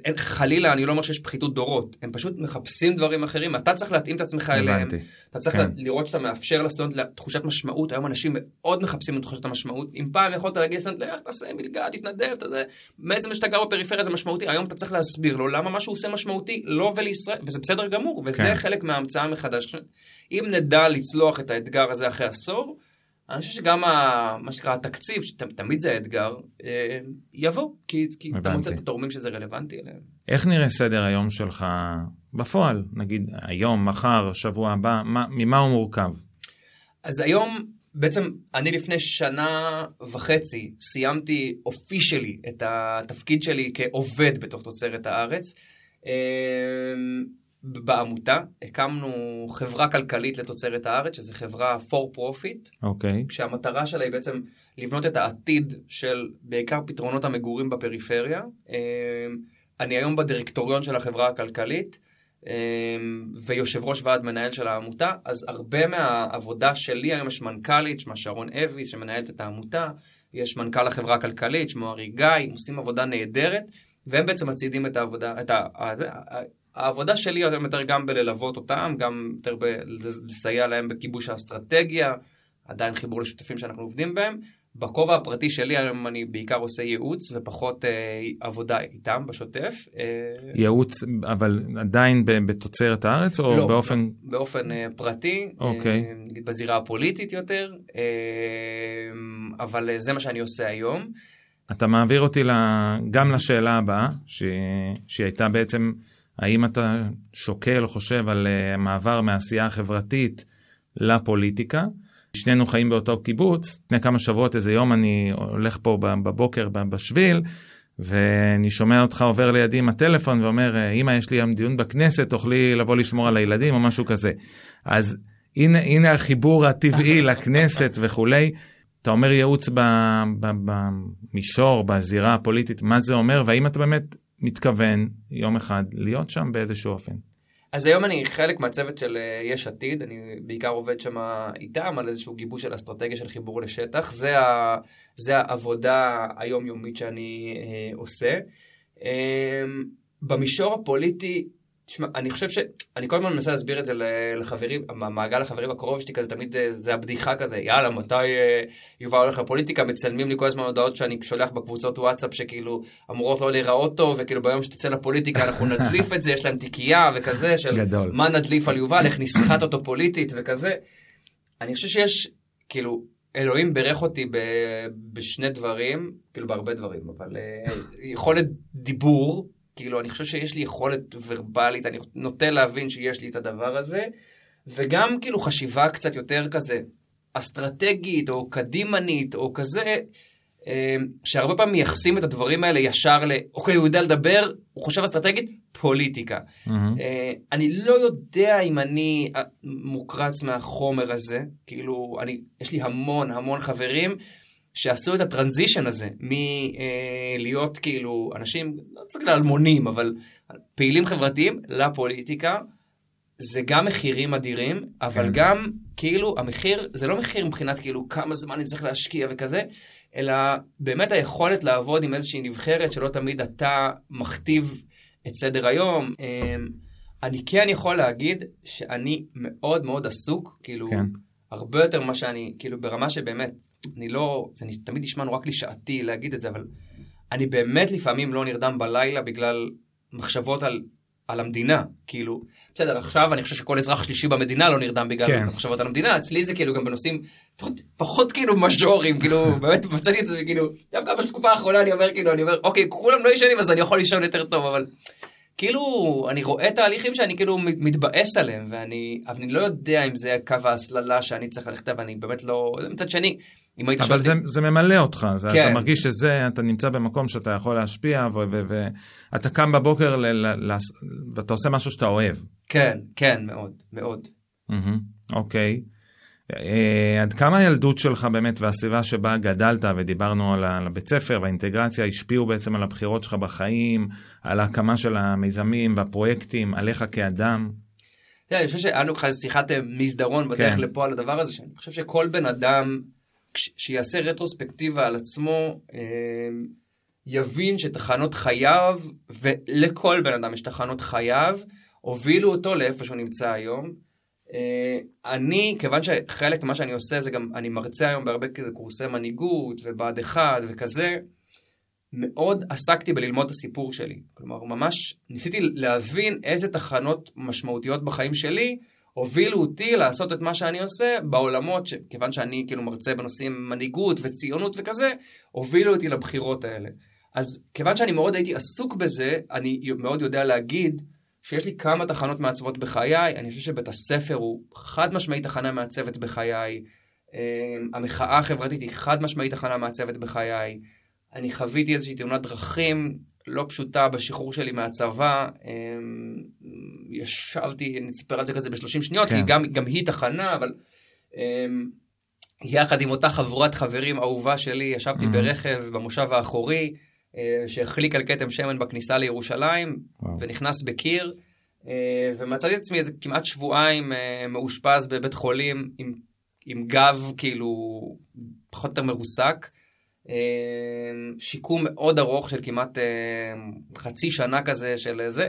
אין, חלילה, אני לא אומר שיש פחיתות דורות, הם פשוט מחפשים דברים אחרים, אתה צריך להתאים את עצמך אליהם, אתה צריך כן. לראות שאתה מאפשר לסטודנט תחושת משמעות, היום אנשים מאוד מחפשים את תחושת המשמעות, אם פעם יכולת להגיד לסטודנט, לך תעשה מלגה, תתנדב, תזה, בעצם שאתה גר בפריפריה זה משמעותי, היום אתה צריך להסביר לו למה מה שהוא עושה משמעותי, לא ולישראל, וזה בסדר גמור, וזה כן. חלק מההמצאה מחדש. אם נדע לצלוח את האתגר הזה אחרי עשור, אני חושב שגם ה, מה שנקרא התקציב, שתמיד זה האתגר, אה, יבוא, כי, כי אתה מוצא את התורמים שזה רלוונטי אליהם. איך נראה סדר היום שלך בפועל? נגיד היום, מחר, שבוע הבא, מה, ממה הוא מורכב? אז היום, בעצם אני לפני שנה וחצי סיימתי אופישלי את התפקיד שלי כעובד בתוך תוצרת הארץ. בעמותה הקמנו חברה כלכלית לתוצרת הארץ, שזו חברה for profit, okay. אוקיי. כשהמטרה שלה היא בעצם לבנות את העתיד של בעיקר פתרונות המגורים בפריפריה. אמ, אני היום בדירקטוריון של החברה הכלכלית אמ, ויושב ראש ועד מנהל של העמותה, אז הרבה מהעבודה שלי היום יש מנכ"לית, שמה שרון אביס, שמנהלת את העמותה, יש מנכ"ל החברה הכלכלית, שמו ארי גיא, הם עושים עבודה נהדרת. והם בעצם מצעידים את העבודה, את ה... העבודה שלי היום יותר גם בללוות אותם, גם יותר בלסייע להם בכיבוש האסטרטגיה, עדיין חיבור לשותפים שאנחנו עובדים בהם. בכובע הפרטי שלי היום אני בעיקר עושה ייעוץ ופחות אה, עבודה איתם בשוטף. אה... ייעוץ אבל עדיין בתוצרת הארץ או לא, באופן... לא, באופן אה, פרטי, אוקיי. אה, בזירה הפוליטית יותר, אה, אבל אה, זה מה שאני עושה היום. אתה מעביר אותי גם לשאלה הבאה, ש... שהיא הייתה בעצם... האם אתה שוקל או חושב על uh, מעבר מהעשייה החברתית לפוליטיקה? שנינו חיים באותו קיבוץ, לפני כמה שבועות איזה יום אני הולך פה בבוקר בשביל ואני שומע אותך עובר לידי עם הטלפון ואומר אמא יש לי היום דיון בכנסת תוכלי לבוא לשמור על הילדים או משהו כזה. אז הנה, הנה החיבור הטבעי לכנסת וכולי. אתה אומר ייעוץ במישור, בזירה הפוליטית, מה זה אומר והאם אתה באמת מתכוון יום אחד להיות שם באיזשהו אופן. אז היום אני חלק מהצוות של אה, יש עתיד, אני בעיקר עובד שם איתם על איזשהו גיבוש של אסטרטגיה של חיבור לשטח, זה, ה, זה העבודה היומיומית שאני אה, עושה. אה, במישור הפוליטי תשמע, אני חושב ש... אני כל הזמן מנסה להסביר את זה לחברים, המעגל החברים הקרוב שלי כזה, תמיד אה, זה הבדיחה כזה, יאללה, מתי אה, יובל הולך לפוליטיקה? מצלמים לי כל הזמן הודעות שאני שולח בקבוצות וואטסאפ שכאילו אמורות לא להיראות טוב, וכאילו ביום שתצא לפוליטיקה אנחנו נדליף את זה, יש להם תיקייה וכזה, של גדול. מה נדליף על יובל, איך נסחט אותו פוליטית וכזה. אני חושב שיש, כאילו, אלוהים בירך אותי ב, בשני דברים, כאילו בהרבה דברים, אבל uh, יכולת דיבור, כאילו, אני חושב שיש לי יכולת ורבלית, אני נוטה להבין שיש לי את הדבר הזה, וגם כאילו חשיבה קצת יותר כזה אסטרטגית, או קדימנית, או כזה, אה, שהרבה פעמים מייחסים את הדברים האלה ישר ל, אוקיי, הוא יודע לדבר, הוא חושב אסטרטגית, פוליטיקה. Mm-hmm. אני לא יודע אם אני אה, מוקרץ מהחומר הזה, כאילו, אני, יש לי המון המון חברים. שעשו את הטרנזישן הזה מלהיות כאילו אנשים, לא צריך להגיד אלמונים, אבל פעילים חברתיים לפוליטיקה. זה גם מחירים אדירים, אבל כן. גם כאילו המחיר, זה לא מחיר מבחינת כאילו כמה זמן אני צריך להשקיע וכזה, אלא באמת היכולת לעבוד עם איזושהי נבחרת שלא תמיד אתה מכתיב את סדר היום. אמ, אני כן יכול להגיד שאני מאוד מאוד עסוק, כאילו, כן. הרבה יותר ממה שאני, כאילו ברמה שבאמת, אני לא, זה תמיד נשמע נורא קלישאתי להגיד את זה, אבל אני באמת לפעמים לא נרדם בלילה בגלל מחשבות על, על המדינה. כאילו, בסדר, עכשיו אני חושב שכל אזרח שלישי במדינה לא נרדם בגלל כן. מחשבות על המדינה, אצלי זה כאילו גם בנושאים פחות, פחות כאילו מז'ורים, כאילו, באמת מצאתי את זה, כאילו, דווקא בתקופה האחרונה אני אומר, כאילו, אני אומר, אוקיי, כולם לא ישנים אז אני יכול לישון יותר טוב, אבל... כאילו, אני רואה תהליכים שאני כאילו מתבאס עליהם, ואני, אבל אני לא יודע אם זה קו ההסללה שאני צריך ללכת, ואני באמת לא, מצד שני, אם היית שואל... אבל זה, זה ממלא אותך, זה, כן. אתה מרגיש שזה, אתה נמצא במקום שאתה יכול להשפיע, ואתה קם בבוקר ל, ל, ל, ואתה עושה משהו שאתה אוהב. כן, כן, מאוד, מאוד. אוקיי. Mm-hmm, okay. אה, עד כמה הילדות שלך באמת והסביבה שבה גדלת ודיברנו על הבית ספר והאינטגרציה השפיעו בעצם על הבחירות שלך בחיים, על ההקמה של המיזמים והפרויקטים, עליך כאדם? אני חושב שהיה לנו ככה שיחת אה, מסדרון בדרך כן. לפה על הדבר הזה, שאני חושב שכל בן אדם שיעשה רטרוספקטיבה על עצמו, אה, יבין שתחנות חייו, ולכל בן אדם יש תחנות חייו, הובילו אותו לאיפה שהוא נמצא היום. אה, אני, כיוון שחלק ממה שאני עושה זה גם, אני מרצה היום בהרבה קורסי מנהיגות ובה"ד 1 וכזה, מאוד עסקתי בללמוד את הסיפור שלי. כלומר, ממש ניסיתי להבין איזה תחנות משמעותיות בחיים שלי הובילו אותי לעשות את מה שאני עושה בעולמות, כיוון שאני כאילו מרצה בנושאים מנהיגות וציונות וכזה, הובילו אותי לבחירות האלה. אז כיוון שאני מאוד הייתי עסוק בזה, אני מאוד יודע להגיד שיש לי כמה תחנות מעצבות בחיי, אני חושב שבית הספר הוא חד משמעית תחנה מעצבת בחיי, אמ, המחאה החברתית היא חד משמעית תחנה מעצבת בחיי, אני חוויתי איזושהי תאונת דרכים לא פשוטה בשחרור שלי מהצבא, אמ, ישבתי, נספר על זה כזה ב-30 שניות, כן. כי גם, גם היא תחנה, אבל אמ, יחד עם אותה חבורת חברים אהובה שלי, ישבתי mm-hmm. ברכב במושב האחורי, שהחליק על כתם שמן בכניסה לירושלים, וואו. ונכנס בקיר, אה, ומצאתי את עצמי כמעט שבועיים אה, מאושפז בבית חולים עם, עם גב כאילו פחות או יותר מרוסק. שיקום מאוד ארוך של כמעט חצי שנה כזה של זה,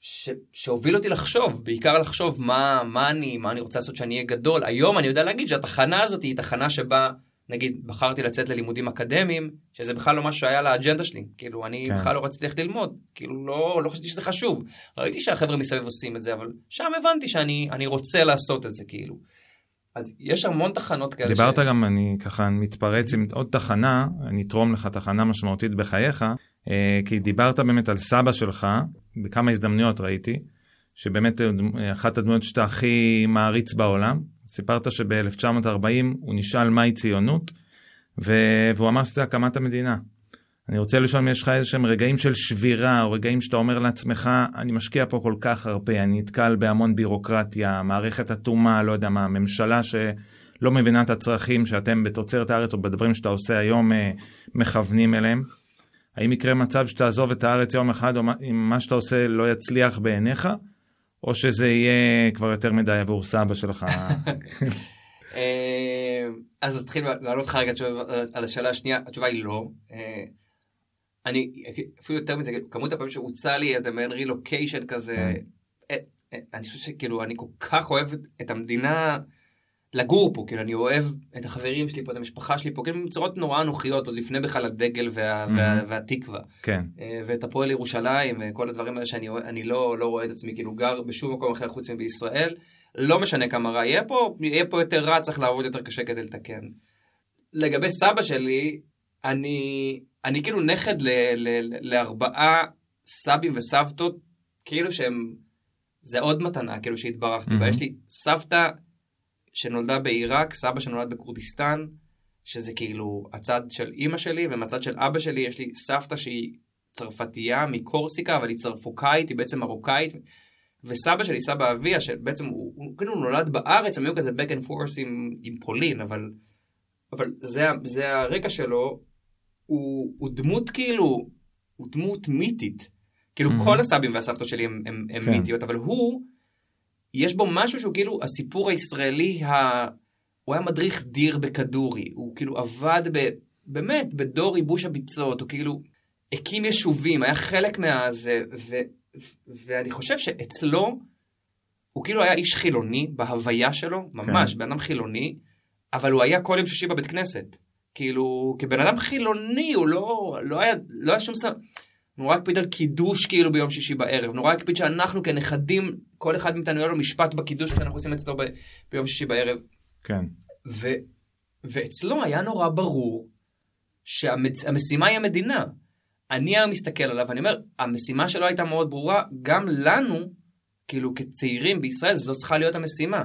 ש, שהוביל אותי לחשוב, בעיקר לחשוב מה, מה אני, מה אני רוצה לעשות שאני אהיה גדול. היום אני יודע להגיד שהתחנה הזאת היא תחנה שבה נגיד בחרתי לצאת ללימודים אקדמיים, שזה בכלל לא משהו שהיה לאג'נדה שלי, כאילו אני כן. בכלל לא רציתי ללכת ללמוד, כאילו לא, לא חשבתי שזה חשוב. ראיתי שהחבר'ה מסביב עושים את זה, אבל שם הבנתי שאני רוצה לעשות את זה כאילו. אז יש המון תחנות כאלה. דיברת ש... גם, אני ככה מתפרץ עם עוד תחנה, אני אתרום לך תחנה משמעותית בחייך, אה, כי דיברת באמת על סבא שלך, בכמה הזדמנויות ראיתי, שבאמת אה, אחת הדמויות שאתה הכי מעריץ בעולם, סיפרת שב-1940 הוא נשאל מהי ציונות, והוא אמר שזה הקמת המדינה. אני רוצה לשאול אם יש לך איזה שהם רגעים של שבירה, או רגעים שאתה אומר לעצמך, אני משקיע פה כל כך הרבה, אני נתקל בהמון בירוקרטיה, מערכת אטומה, לא יודע מה, ממשלה שלא מבינה את הצרכים שאתם בתוצרת הארץ או בדברים שאתה עושה היום אה, מכוונים אליהם. האם יקרה מצב שתעזוב את הארץ יום אחד, או אם מה שאתה עושה לא יצליח בעיניך? או שזה יהיה כבר יותר מדי עבור סבא שלך? אה, אז נתחיל לענות לך רגע על השאלה השנייה, התשובה היא לא. אה, אני אפילו יותר מזה, כמות הפעמים שהוצע לי איזה מעין רילוקיישן כזה, כן. אה, אני חושב שכאילו אני כל כך אוהב את המדינה. לגור פה, כאילו אני אוהב את החברים שלי פה, את המשפחה שלי פה, כאילו בצורות נורא אנוכיות, עוד לפני בכלל הדגל וה, mm-hmm. וה, והתקווה. כן. אה, ואת הפועל ירושלים, וכל הדברים האלה שאני לא, לא רואה את עצמי כאילו גר בשום מקום אחר חוץ מבישראל. לא משנה כמה רע יהיה פה, יהיה פה יותר רע, צריך לעבוד יותר קשה כדי לתקן. לגבי סבא שלי, אני, אני כאילו נכד ל, ל, ל, לארבעה סבים וסבתות, כאילו שהם, זה עוד מתנה, כאילו שהתברכתי בה. Mm-hmm. יש לי סבתא שנולדה בעיראק, סבא שנולד בכורדיסטן, שזה כאילו הצד של אימא שלי, ומהצד של אבא שלי יש לי סבתא שהיא צרפתייה מקורסיקה, אבל היא צרפוקאית, היא בעצם מרוקאית. וסבא שלי, סבא אביה, שבעצם הוא, הוא כאילו נולד בארץ, הם היו כזה back and forth עם, עם פולין, אבל, אבל זה, זה הרקע שלו, הוא, הוא דמות כאילו, הוא דמות מיתית. כאילו mm-hmm. כל הסבים והסבתות שלי הם, הם, הם כן. מיתיות, אבל הוא, יש בו משהו שהוא כאילו הסיפור הישראלי, ה... הוא היה מדריך דיר בכדורי, הוא כאילו עבד ב... באמת בדור ייבוש הביצות, הוא כאילו הקים יישובים, היה חלק מהזה, ו... ואני חושב שאצלו, הוא כאילו היה איש חילוני בהוויה שלו, ממש, כן. בן אדם חילוני, אבל הוא היה כל יום שישי בבית כנסת. כאילו, כבן אדם חילוני, הוא לא, לא היה, לא היה שום סם... נורא הקפיד על קידוש כאילו ביום שישי בערב, נורא הקפיד שאנחנו כנכדים, כל אחד מאיתנו יהיה לו משפט בקידוש שאנחנו עושים אצלו ב, ביום שישי בערב. כן. ו, ואצלו היה נורא ברור שהמשימה היא המדינה. אני היום מסתכל עליו ואני אומר, המשימה שלו הייתה מאוד ברורה, גם לנו, כאילו כצעירים בישראל, זו צריכה להיות המשימה.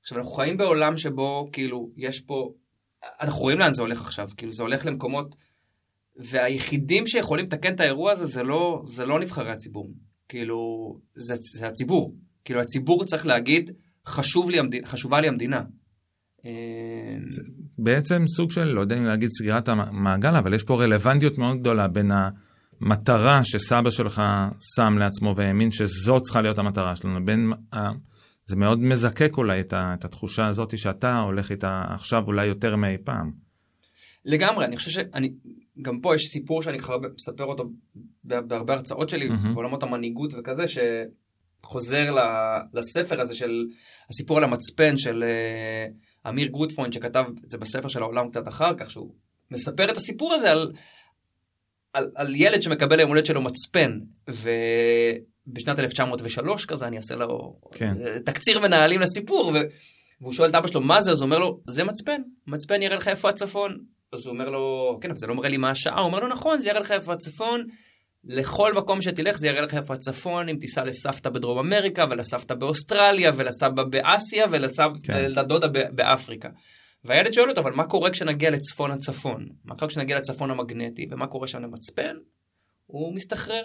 עכשיו אנחנו חיים בעולם שבו כאילו יש פה, אנחנו רואים לאן זה הולך עכשיו, כאילו זה הולך למקומות והיחידים שיכולים לתקן את האירוע הזה זה לא, זה לא נבחרי הציבור. כאילו, זה, זה הציבור. כאילו, הציבור צריך להגיד, חשוב לי המדינה, חשובה לי המדינה. זה בעצם סוג של, לא יודע אם להגיד סגירת המעגל, אבל יש פה רלוונטיות מאוד גדולה בין המטרה שסבא שלך שם לעצמו והאמין שזו צריכה להיות המטרה שלנו, בין... זה מאוד מזקק אולי את, התחושה הזאת שאתה הולך איתה עכשיו אולי יותר מאי פעם. לגמרי, אני חושב שאני, גם פה יש סיפור שאני כבר מספר אותו בהרבה הרצאות שלי, mm-hmm. בעולמות המנהיגות וכזה, שחוזר לספר הזה של הסיפור על המצפן של uh, אמיר גוטפרוינד, שכתב את זה בספר של העולם קצת אחר כך, שהוא מספר את הסיפור הזה על, על, על ילד שמקבל ליום הולדת שלו מצפן, ו, בשנת 1903 כזה, אני אעשה לו כן. אה, תקציר ונהלים לסיפור, ו... והוא שואל את אבא שלו מה זה, אז הוא אומר לו, זה מצפן, מצפן יראה לך איפה הצפון. אז הוא אומר לו, כן, אבל זה לא מראה לי מה השעה, הוא אומר לו, נכון, זה יראה לך איפה הצפון, לכל מקום שתלך זה יראה לך איפה הצפון, אם תיסע לסבתא בדרום אמריקה, ולסבתא באוסטרליה, ולסבא באסיה, ולדודה כן. באפריקה. והילד שואל אותו, אבל מה קורה כשנגיע לצפון הצפון? מה קורה כשנגיע לצפון המגנטי, ומה קורה שם למצפן? הוא מסתחרר,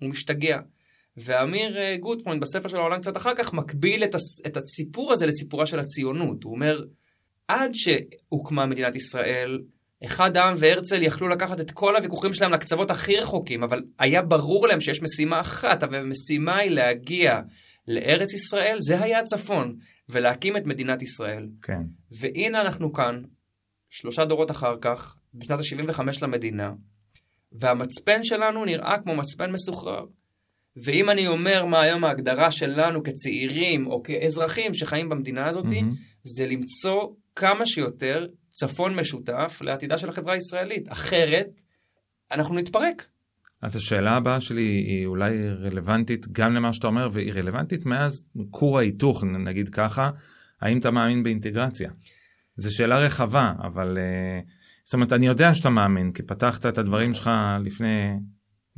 הוא משתגע. ואמיר אה, גוטפרוינד בספר של העולם קצת אחר כך מקביל את, הס, את הסיפור הזה לסיפורה של הציונות. הוא אומר, עד שהוקמה מדינת ישראל, אחד העם והרצל יכלו לקחת את כל הוויכוחים שלהם לקצוות הכי רחוקים, אבל היה ברור להם שיש משימה אחת, והמשימה היא להגיע לארץ ישראל, זה היה הצפון, ולהקים את מדינת ישראל. כן. והנה אנחנו כאן, שלושה דורות אחר כך, בשנת ה-75 למדינה, והמצפן שלנו נראה כמו מצפן מסוחרר. ואם אני אומר מה היום ההגדרה שלנו כצעירים או כאזרחים שחיים במדינה הזאת, mm-hmm. זה למצוא כמה שיותר צפון משותף לעתידה של החברה הישראלית. אחרת, אנחנו נתפרק. אז השאלה הבאה שלי היא אולי רלוונטית גם למה שאתה אומר, והיא רלוונטית מאז כור ההיתוך, נגיד ככה, האם אתה מאמין באינטגרציה? זו שאלה רחבה, אבל uh, זאת אומרת, אני יודע שאתה מאמין, כי פתחת את הדברים שלך לפני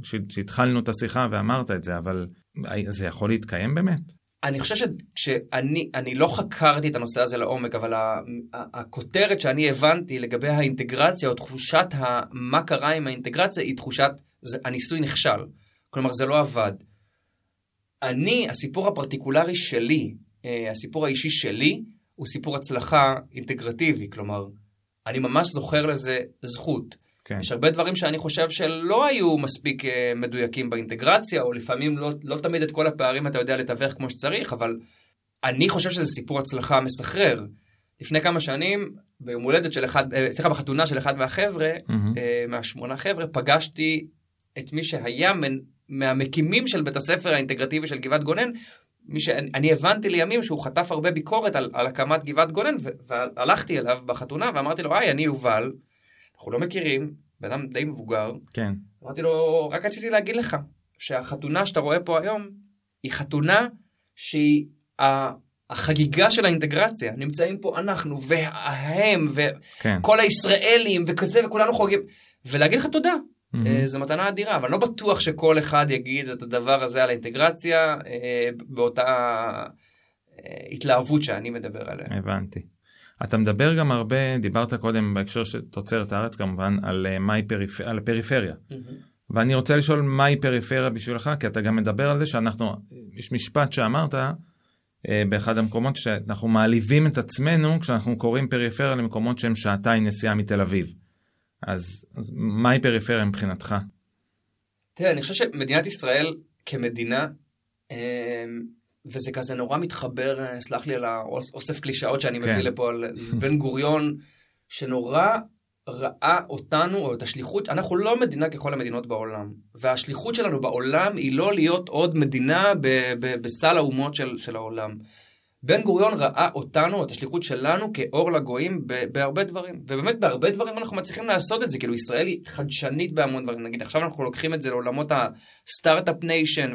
שהתחלנו את השיחה ואמרת את זה, אבל זה יכול להתקיים באמת? אני חושב שאני לא חקרתי את הנושא הזה לעומק, אבל הכותרת שאני הבנתי לגבי האינטגרציה, או תחושת מה קרה עם האינטגרציה, היא תחושת הניסוי נכשל. כלומר, זה לא עבד. אני, הסיפור הפרטיקולרי שלי, אה, הסיפור האישי שלי, הוא סיפור הצלחה אינטגרטיבי. כלומר, אני ממש זוכר לזה זכות. כן. יש הרבה דברים שאני חושב שלא היו מספיק uh, מדויקים באינטגרציה, או לפעמים לא, לא תמיד את כל הפערים אתה יודע לתווך כמו שצריך, אבל אני חושב שזה סיפור הצלחה מסחרר. לפני כמה שנים, ביום הולדת של אחד, אה, סליחה, בחתונה של אחד מהחבר'ה, mm-hmm. מהשמונה חבר'ה, פגשתי את מי שהיה מן, מהמקימים של בית הספר האינטגרטיבי של גבעת גונן, מי שאני הבנתי לימים שהוא חטף הרבה ביקורת על, על הקמת גבעת גונן, והלכתי אליו בחתונה ואמרתי לו, היי, אני יובל. אנחנו לא מכירים, בן אדם די מבוגר. כן. אמרתי לו, רק רציתי להגיד לך שהחתונה שאתה רואה פה היום, היא חתונה שהיא החגיגה של האינטגרציה. נמצאים פה אנחנו והם וכל כן. הישראלים וכזה וכולנו חוגגים. ולהגיד לך תודה. Mm-hmm. זו מתנה אדירה, אבל לא בטוח שכל אחד יגיד את הדבר הזה על האינטגרציה אה, באותה אה, התלהבות שאני מדבר עליה. הבנתי. אתה מדבר גם הרבה, דיברת קודם בהקשר של תוצרת הארץ כמובן, על, uh, פריפ... על הפריפריה. Mm-hmm. ואני רוצה לשאול מהי פריפריה בשבילך, כי אתה גם מדבר על זה שאנחנו, יש משפט שאמרת uh, באחד המקומות שאנחנו מעליבים את עצמנו כשאנחנו קוראים פריפריה למקומות שהם שעתיים נסיעה מתל אביב. אז, אז מהי פריפריה מבחינתך? תראה, אני חושב שמדינת ישראל כמדינה, אה, וזה כזה נורא מתחבר, אה, סלח לי על האוסף קלישאות שאני כן. מביא לפה, על בן גוריון, שנורא ראה אותנו, או את השליחות, אנחנו לא מדינה ככל המדינות בעולם. והשליחות שלנו בעולם היא לא להיות עוד מדינה ב- ב- בסל האומות של, של העולם. בן גוריון ראה אותנו, את השליחות שלנו, כאור לגויים בהרבה דברים. ובאמת בהרבה דברים אנחנו מצליחים לעשות את זה, כאילו ישראל היא חדשנית בהמון דברים. נגיד עכשיו אנחנו לוקחים את זה לעולמות ה Start-Up Nation,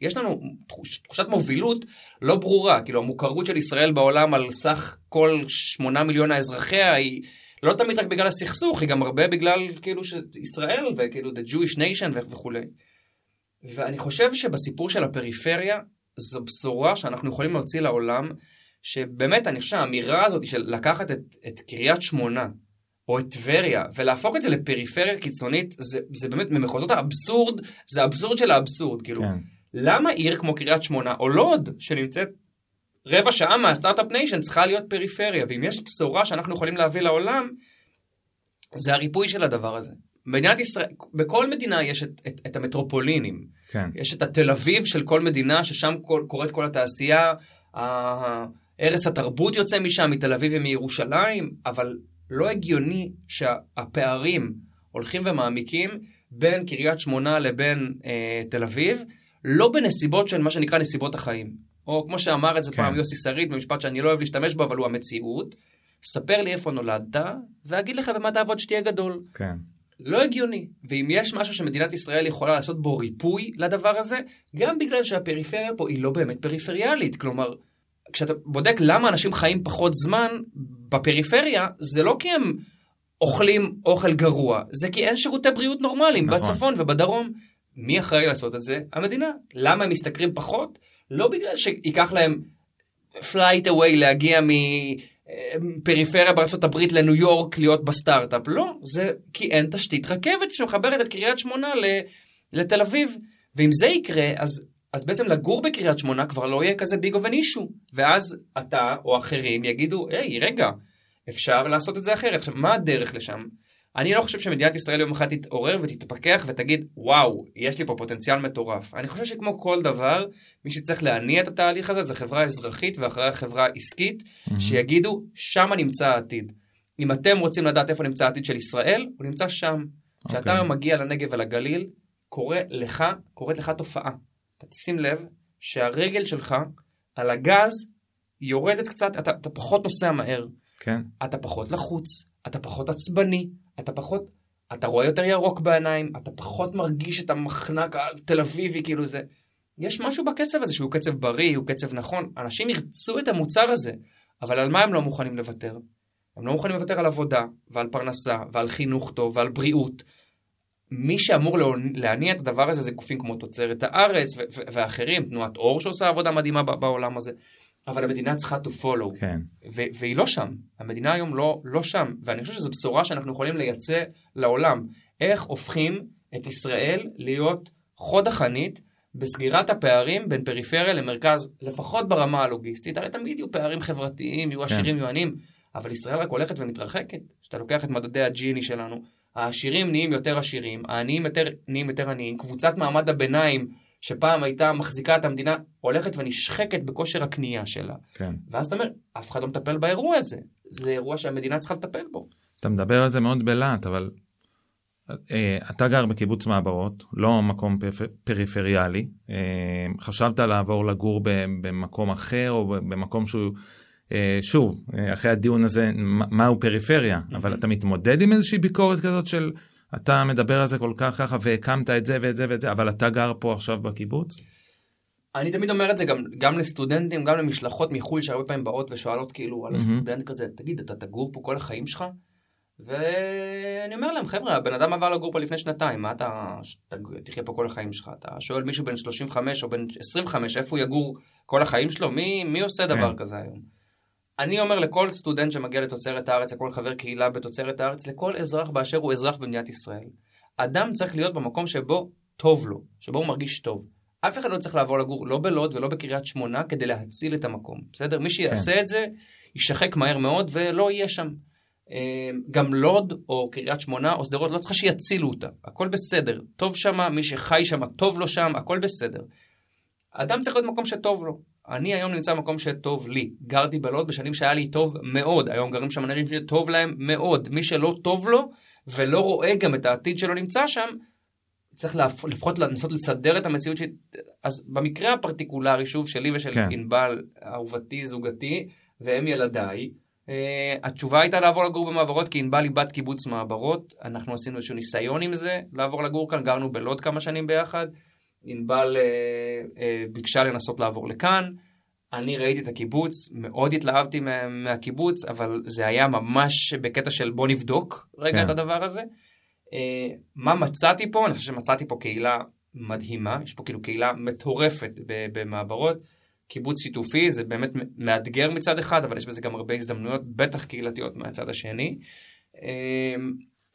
ויש לנו תחוש, תחושת מובילות לא ברורה, כאילו המוכרות של ישראל בעולם על סך כל שמונה מיליון האזרחיה היא... לא תמיד רק בגלל הסכסוך, היא גם הרבה בגלל כאילו שישראל וכאילו the Jewish nation וכולי. ואני חושב שבסיפור של הפריפריה, זו בשורה שאנחנו יכולים להוציא לעולם, שבאמת אני חושב שהאמירה הזאת של לקחת את, את קריית שמונה, או את טבריה, ולהפוך את זה לפריפריה קיצונית, זה, זה באמת ממחוזות האבסורד, זה האבסורד של האבסורד, כאילו, כן. למה עיר כמו קריית שמונה, או לוד, שנמצאת רבע שעה מה Start-Up Nation, צריכה להיות פריפריה, ואם יש בשורה שאנחנו יכולים להביא לעולם, זה הריפוי של הדבר הזה. מדינת ישראל, בכל מדינה יש את, את, את המטרופולינים. כן. יש את התל אביב של כל מדינה, ששם כל, קורית כל התעשייה, ערש התרבות יוצא משם, מתל אביב ומירושלים, אבל לא הגיוני שהפערים הולכים ומעמיקים בין קריית שמונה לבין אה, תל אביב, לא בנסיבות של מה שנקרא נסיבות החיים. או כמו שאמר את זה כן. פעם יוסי שריד, במשפט שאני לא אוהב להשתמש בו, אבל הוא המציאות. ספר לי איפה נולדת, ואגיד לך במה תעבוד שתהיה גדול. כן. לא הגיוני. ואם יש משהו שמדינת ישראל יכולה לעשות בו ריפוי לדבר הזה, גם בגלל שהפריפריה פה היא לא באמת פריפריאלית. כלומר, כשאתה בודק למה אנשים חיים פחות זמן בפריפריה, זה לא כי הם אוכלים אוכל גרוע, זה כי אין שירותי בריאות נורמליים נכון. בצפון ובדרום. מי אחראי לעשות את זה? המדינה. למה הם משתכרים פחות? לא בגלל שייקח להם flight away להגיע מפריפריה בארצות הברית לניו יורק להיות בסטארט-אפ, לא, זה כי אין תשתית רכבת שמחברת את קריית שמונה לתל אביב. ואם זה יקרה, אז, אז בעצם לגור בקריית שמונה כבר לא יהיה כזה big of issue. ואז אתה או אחרים יגידו, היי, רגע, אפשר לעשות את זה אחרת. עכשיו, מה הדרך לשם? אני לא חושב שמדינת ישראל יום אחד תתעורר ותתפכח ותגיד, וואו, יש לי פה פוטנציאל מטורף. אני חושב שכמו כל דבר, מי שצריך להניע את התהליך הזה זה חברה אזרחית ואחריה חברה עסקית, mm-hmm. שיגידו, שם נמצא העתיד. אם אתם רוצים לדעת איפה נמצא העתיד של ישראל, הוא נמצא שם. כשאתה okay. אוקיי. מגיע לנגב ולגליל, קורה לך, קורית לך תופעה. אתה תשים לב שהרגל שלך על הגז יורדת קצת, אתה, אתה פחות נוסע מהר. כן. אתה פחות לחוץ, אתה פחות עצבני, אתה פחות, אתה רואה יותר ירוק בעיניים, אתה פחות מרגיש את המחנק התל אביבי, כאילו זה... יש משהו בקצב הזה שהוא קצב בריא, הוא קצב נכון. אנשים ירצו את המוצר הזה, אבל על מה הם לא מוכנים לוותר? הם לא מוכנים לוותר על עבודה, ועל פרנסה, ועל חינוך טוב, ועל בריאות. מי שאמור להניע את הדבר הזה זה גופים כמו תוצרת הארץ ואחרים, תנועת אור שעושה עבודה מדהימה בעולם הזה. אבל המדינה צריכה to follow, כן. והיא לא שם, המדינה היום לא, לא שם, ואני חושב שזו בשורה שאנחנו יכולים לייצא לעולם, איך הופכים את ישראל להיות חוד החנית בסגירת הפערים בין פריפריה למרכז, לפחות ברמה הלוגיסטית, הרי תמיד יהיו פערים חברתיים, יהיו כן. עשירים, יהיו עניים, אבל ישראל רק הולכת ומתרחקת, כשאתה לוקח את מדדי הג'יני שלנו, העשירים נהיים יותר עשירים, העניים יותר, נהיים יותר עניים, קבוצת מעמד הביניים שפעם הייתה מחזיקה את המדינה, הולכת ונשחקת בכושר הקנייה שלה. כן. ואז אתה אומר, אף אחד לא מטפל באירוע הזה. זה אירוע שהמדינה צריכה לטפל בו. אתה מדבר על זה מאוד בלהט, אבל אה, אתה גר בקיבוץ מעברות, לא מקום פריפ... פריפריאלי. אה, חשבת לעבור לגור במקום אחר או במקום שהוא... אה, שוב, אה, אחרי הדיון הזה, מהו פריפריה, mm-hmm. אבל אתה מתמודד עם איזושהי ביקורת כזאת של אתה מדבר על זה כל כך ככה והקמת את זה ואת זה ואת זה, אבל אתה גר פה עכשיו בקיבוץ? אני תמיד אומר את זה גם, גם לסטודנטים, גם למשלחות מחו"ל שהרבה פעמים באות ושואלות כאילו על הסטודנט כזה, תגיד, אתה תגור פה כל החיים שלך? ואני אומר להם, חבר'ה, הבן אדם עבר לגור פה לפני שנתיים, מה אתה תחיה פה כל החיים שלך? אתה שואל מישהו בן 35 או בן 25, איפה הוא יגור כל החיים שלו? מי, מי עושה דבר כן. כזה היום? אני אומר לכל סטודנט שמגיע לתוצרת הארץ, לכל חבר קהילה בתוצרת הארץ, לכל אזרח באשר הוא אזרח במדינת ישראל. אדם צריך להיות במקום שבו טוב לו, שבו הוא מרגיש טוב. אף אחד לא צריך לעבור לגור לא בלוד ולא בקריית שמונה כדי להציל את המקום, בסדר? מי שיעשה כן. את זה, יישחק מהר מאוד ולא יהיה שם. אמ, גם לוד או קריית שמונה או שדרות לא צריכה שיצילו אותה, הכל בסדר. טוב שם, מי שחי שם טוב לו שם, הכל בסדר. אדם צריך להיות מקום שטוב לו. אני היום נמצא במקום שטוב לי. גרתי בלוד בשנים שהיה לי טוב מאוד, היום גרים שם אנשים שטוב להם מאוד. מי שלא טוב לו ולא רואה גם את העתיד שלו נמצא שם, צריך לפחות לנסות לסדר את המציאות ש... אז במקרה הפרטיקולרי, שוב, שלי ושל כן. ענבל, אהובתי, זוגתי, והם ילדיי, uh, התשובה הייתה לעבור לגור במעברות, כי ענבל היא בת קיבוץ מעברות, אנחנו עשינו איזשהו ניסיון עם זה, לעבור לגור כאן, גרנו בלוד כמה שנים ביחד. ענבל אה, אה, ביקשה לנסות לעבור לכאן. אני ראיתי את הקיבוץ, מאוד התלהבתי מה, מהקיבוץ, אבל זה היה ממש בקטע של בוא נבדוק רגע כן. את הדבר הזה. אה, מה מצאתי פה? אני חושב שמצאתי פה קהילה מדהימה, יש פה כאילו קהילה מטורפת במעברות. קיבוץ שיתופי זה באמת מאתגר מצד אחד, אבל יש בזה גם הרבה הזדמנויות, בטח קהילתיות מהצד השני.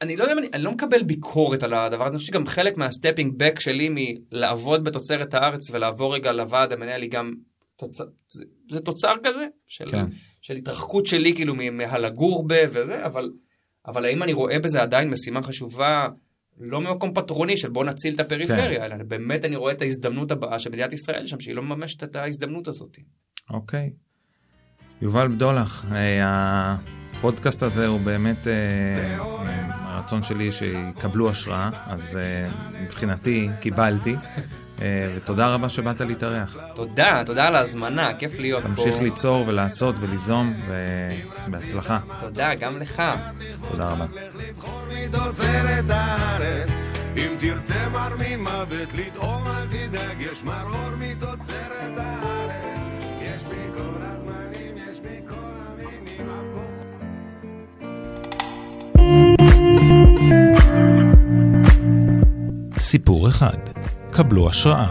אה, אני לא יודע, אני, אני לא מקבל ביקורת על הדבר הזה, אני חושב שגם חלק מה stepping back שלי מלעבוד בתוצרת הארץ ולעבור רגע לוועד המנהל היא גם, תוצ... זה, זה תוצר כזה של, כן. של התרחקות שלי כאילו מהלגור ב וזה, אבל, אבל האם אני רואה בזה עדיין משימה חשובה, לא ממקום פטרוני של בוא נציל את הפריפריה, כן. אלא באמת אני רואה את ההזדמנות הבאה של מדינת ישראל שם, שהיא לא מממשת את ההזדמנות הזאת. אוקיי. יובל בדולח, אה, הפודקאסט הזה הוא באמת... אה, הרצון שלי שיקבלו השראה, אז uh, מבחינתי קיבלתי, uh, ותודה רבה שבאת להתארח. תודה, תודה על ההזמנה, כיף להיות תמשיך פה. תמשיך ליצור ולעשות וליזום, ובהצלחה. תודה, גם לך. תודה רבה. אם תרצה מר ממוות לטעום אל תדאג, יש מרור מתוצרת הארץ, יש מכל סיפור אחד, קבלו השראה.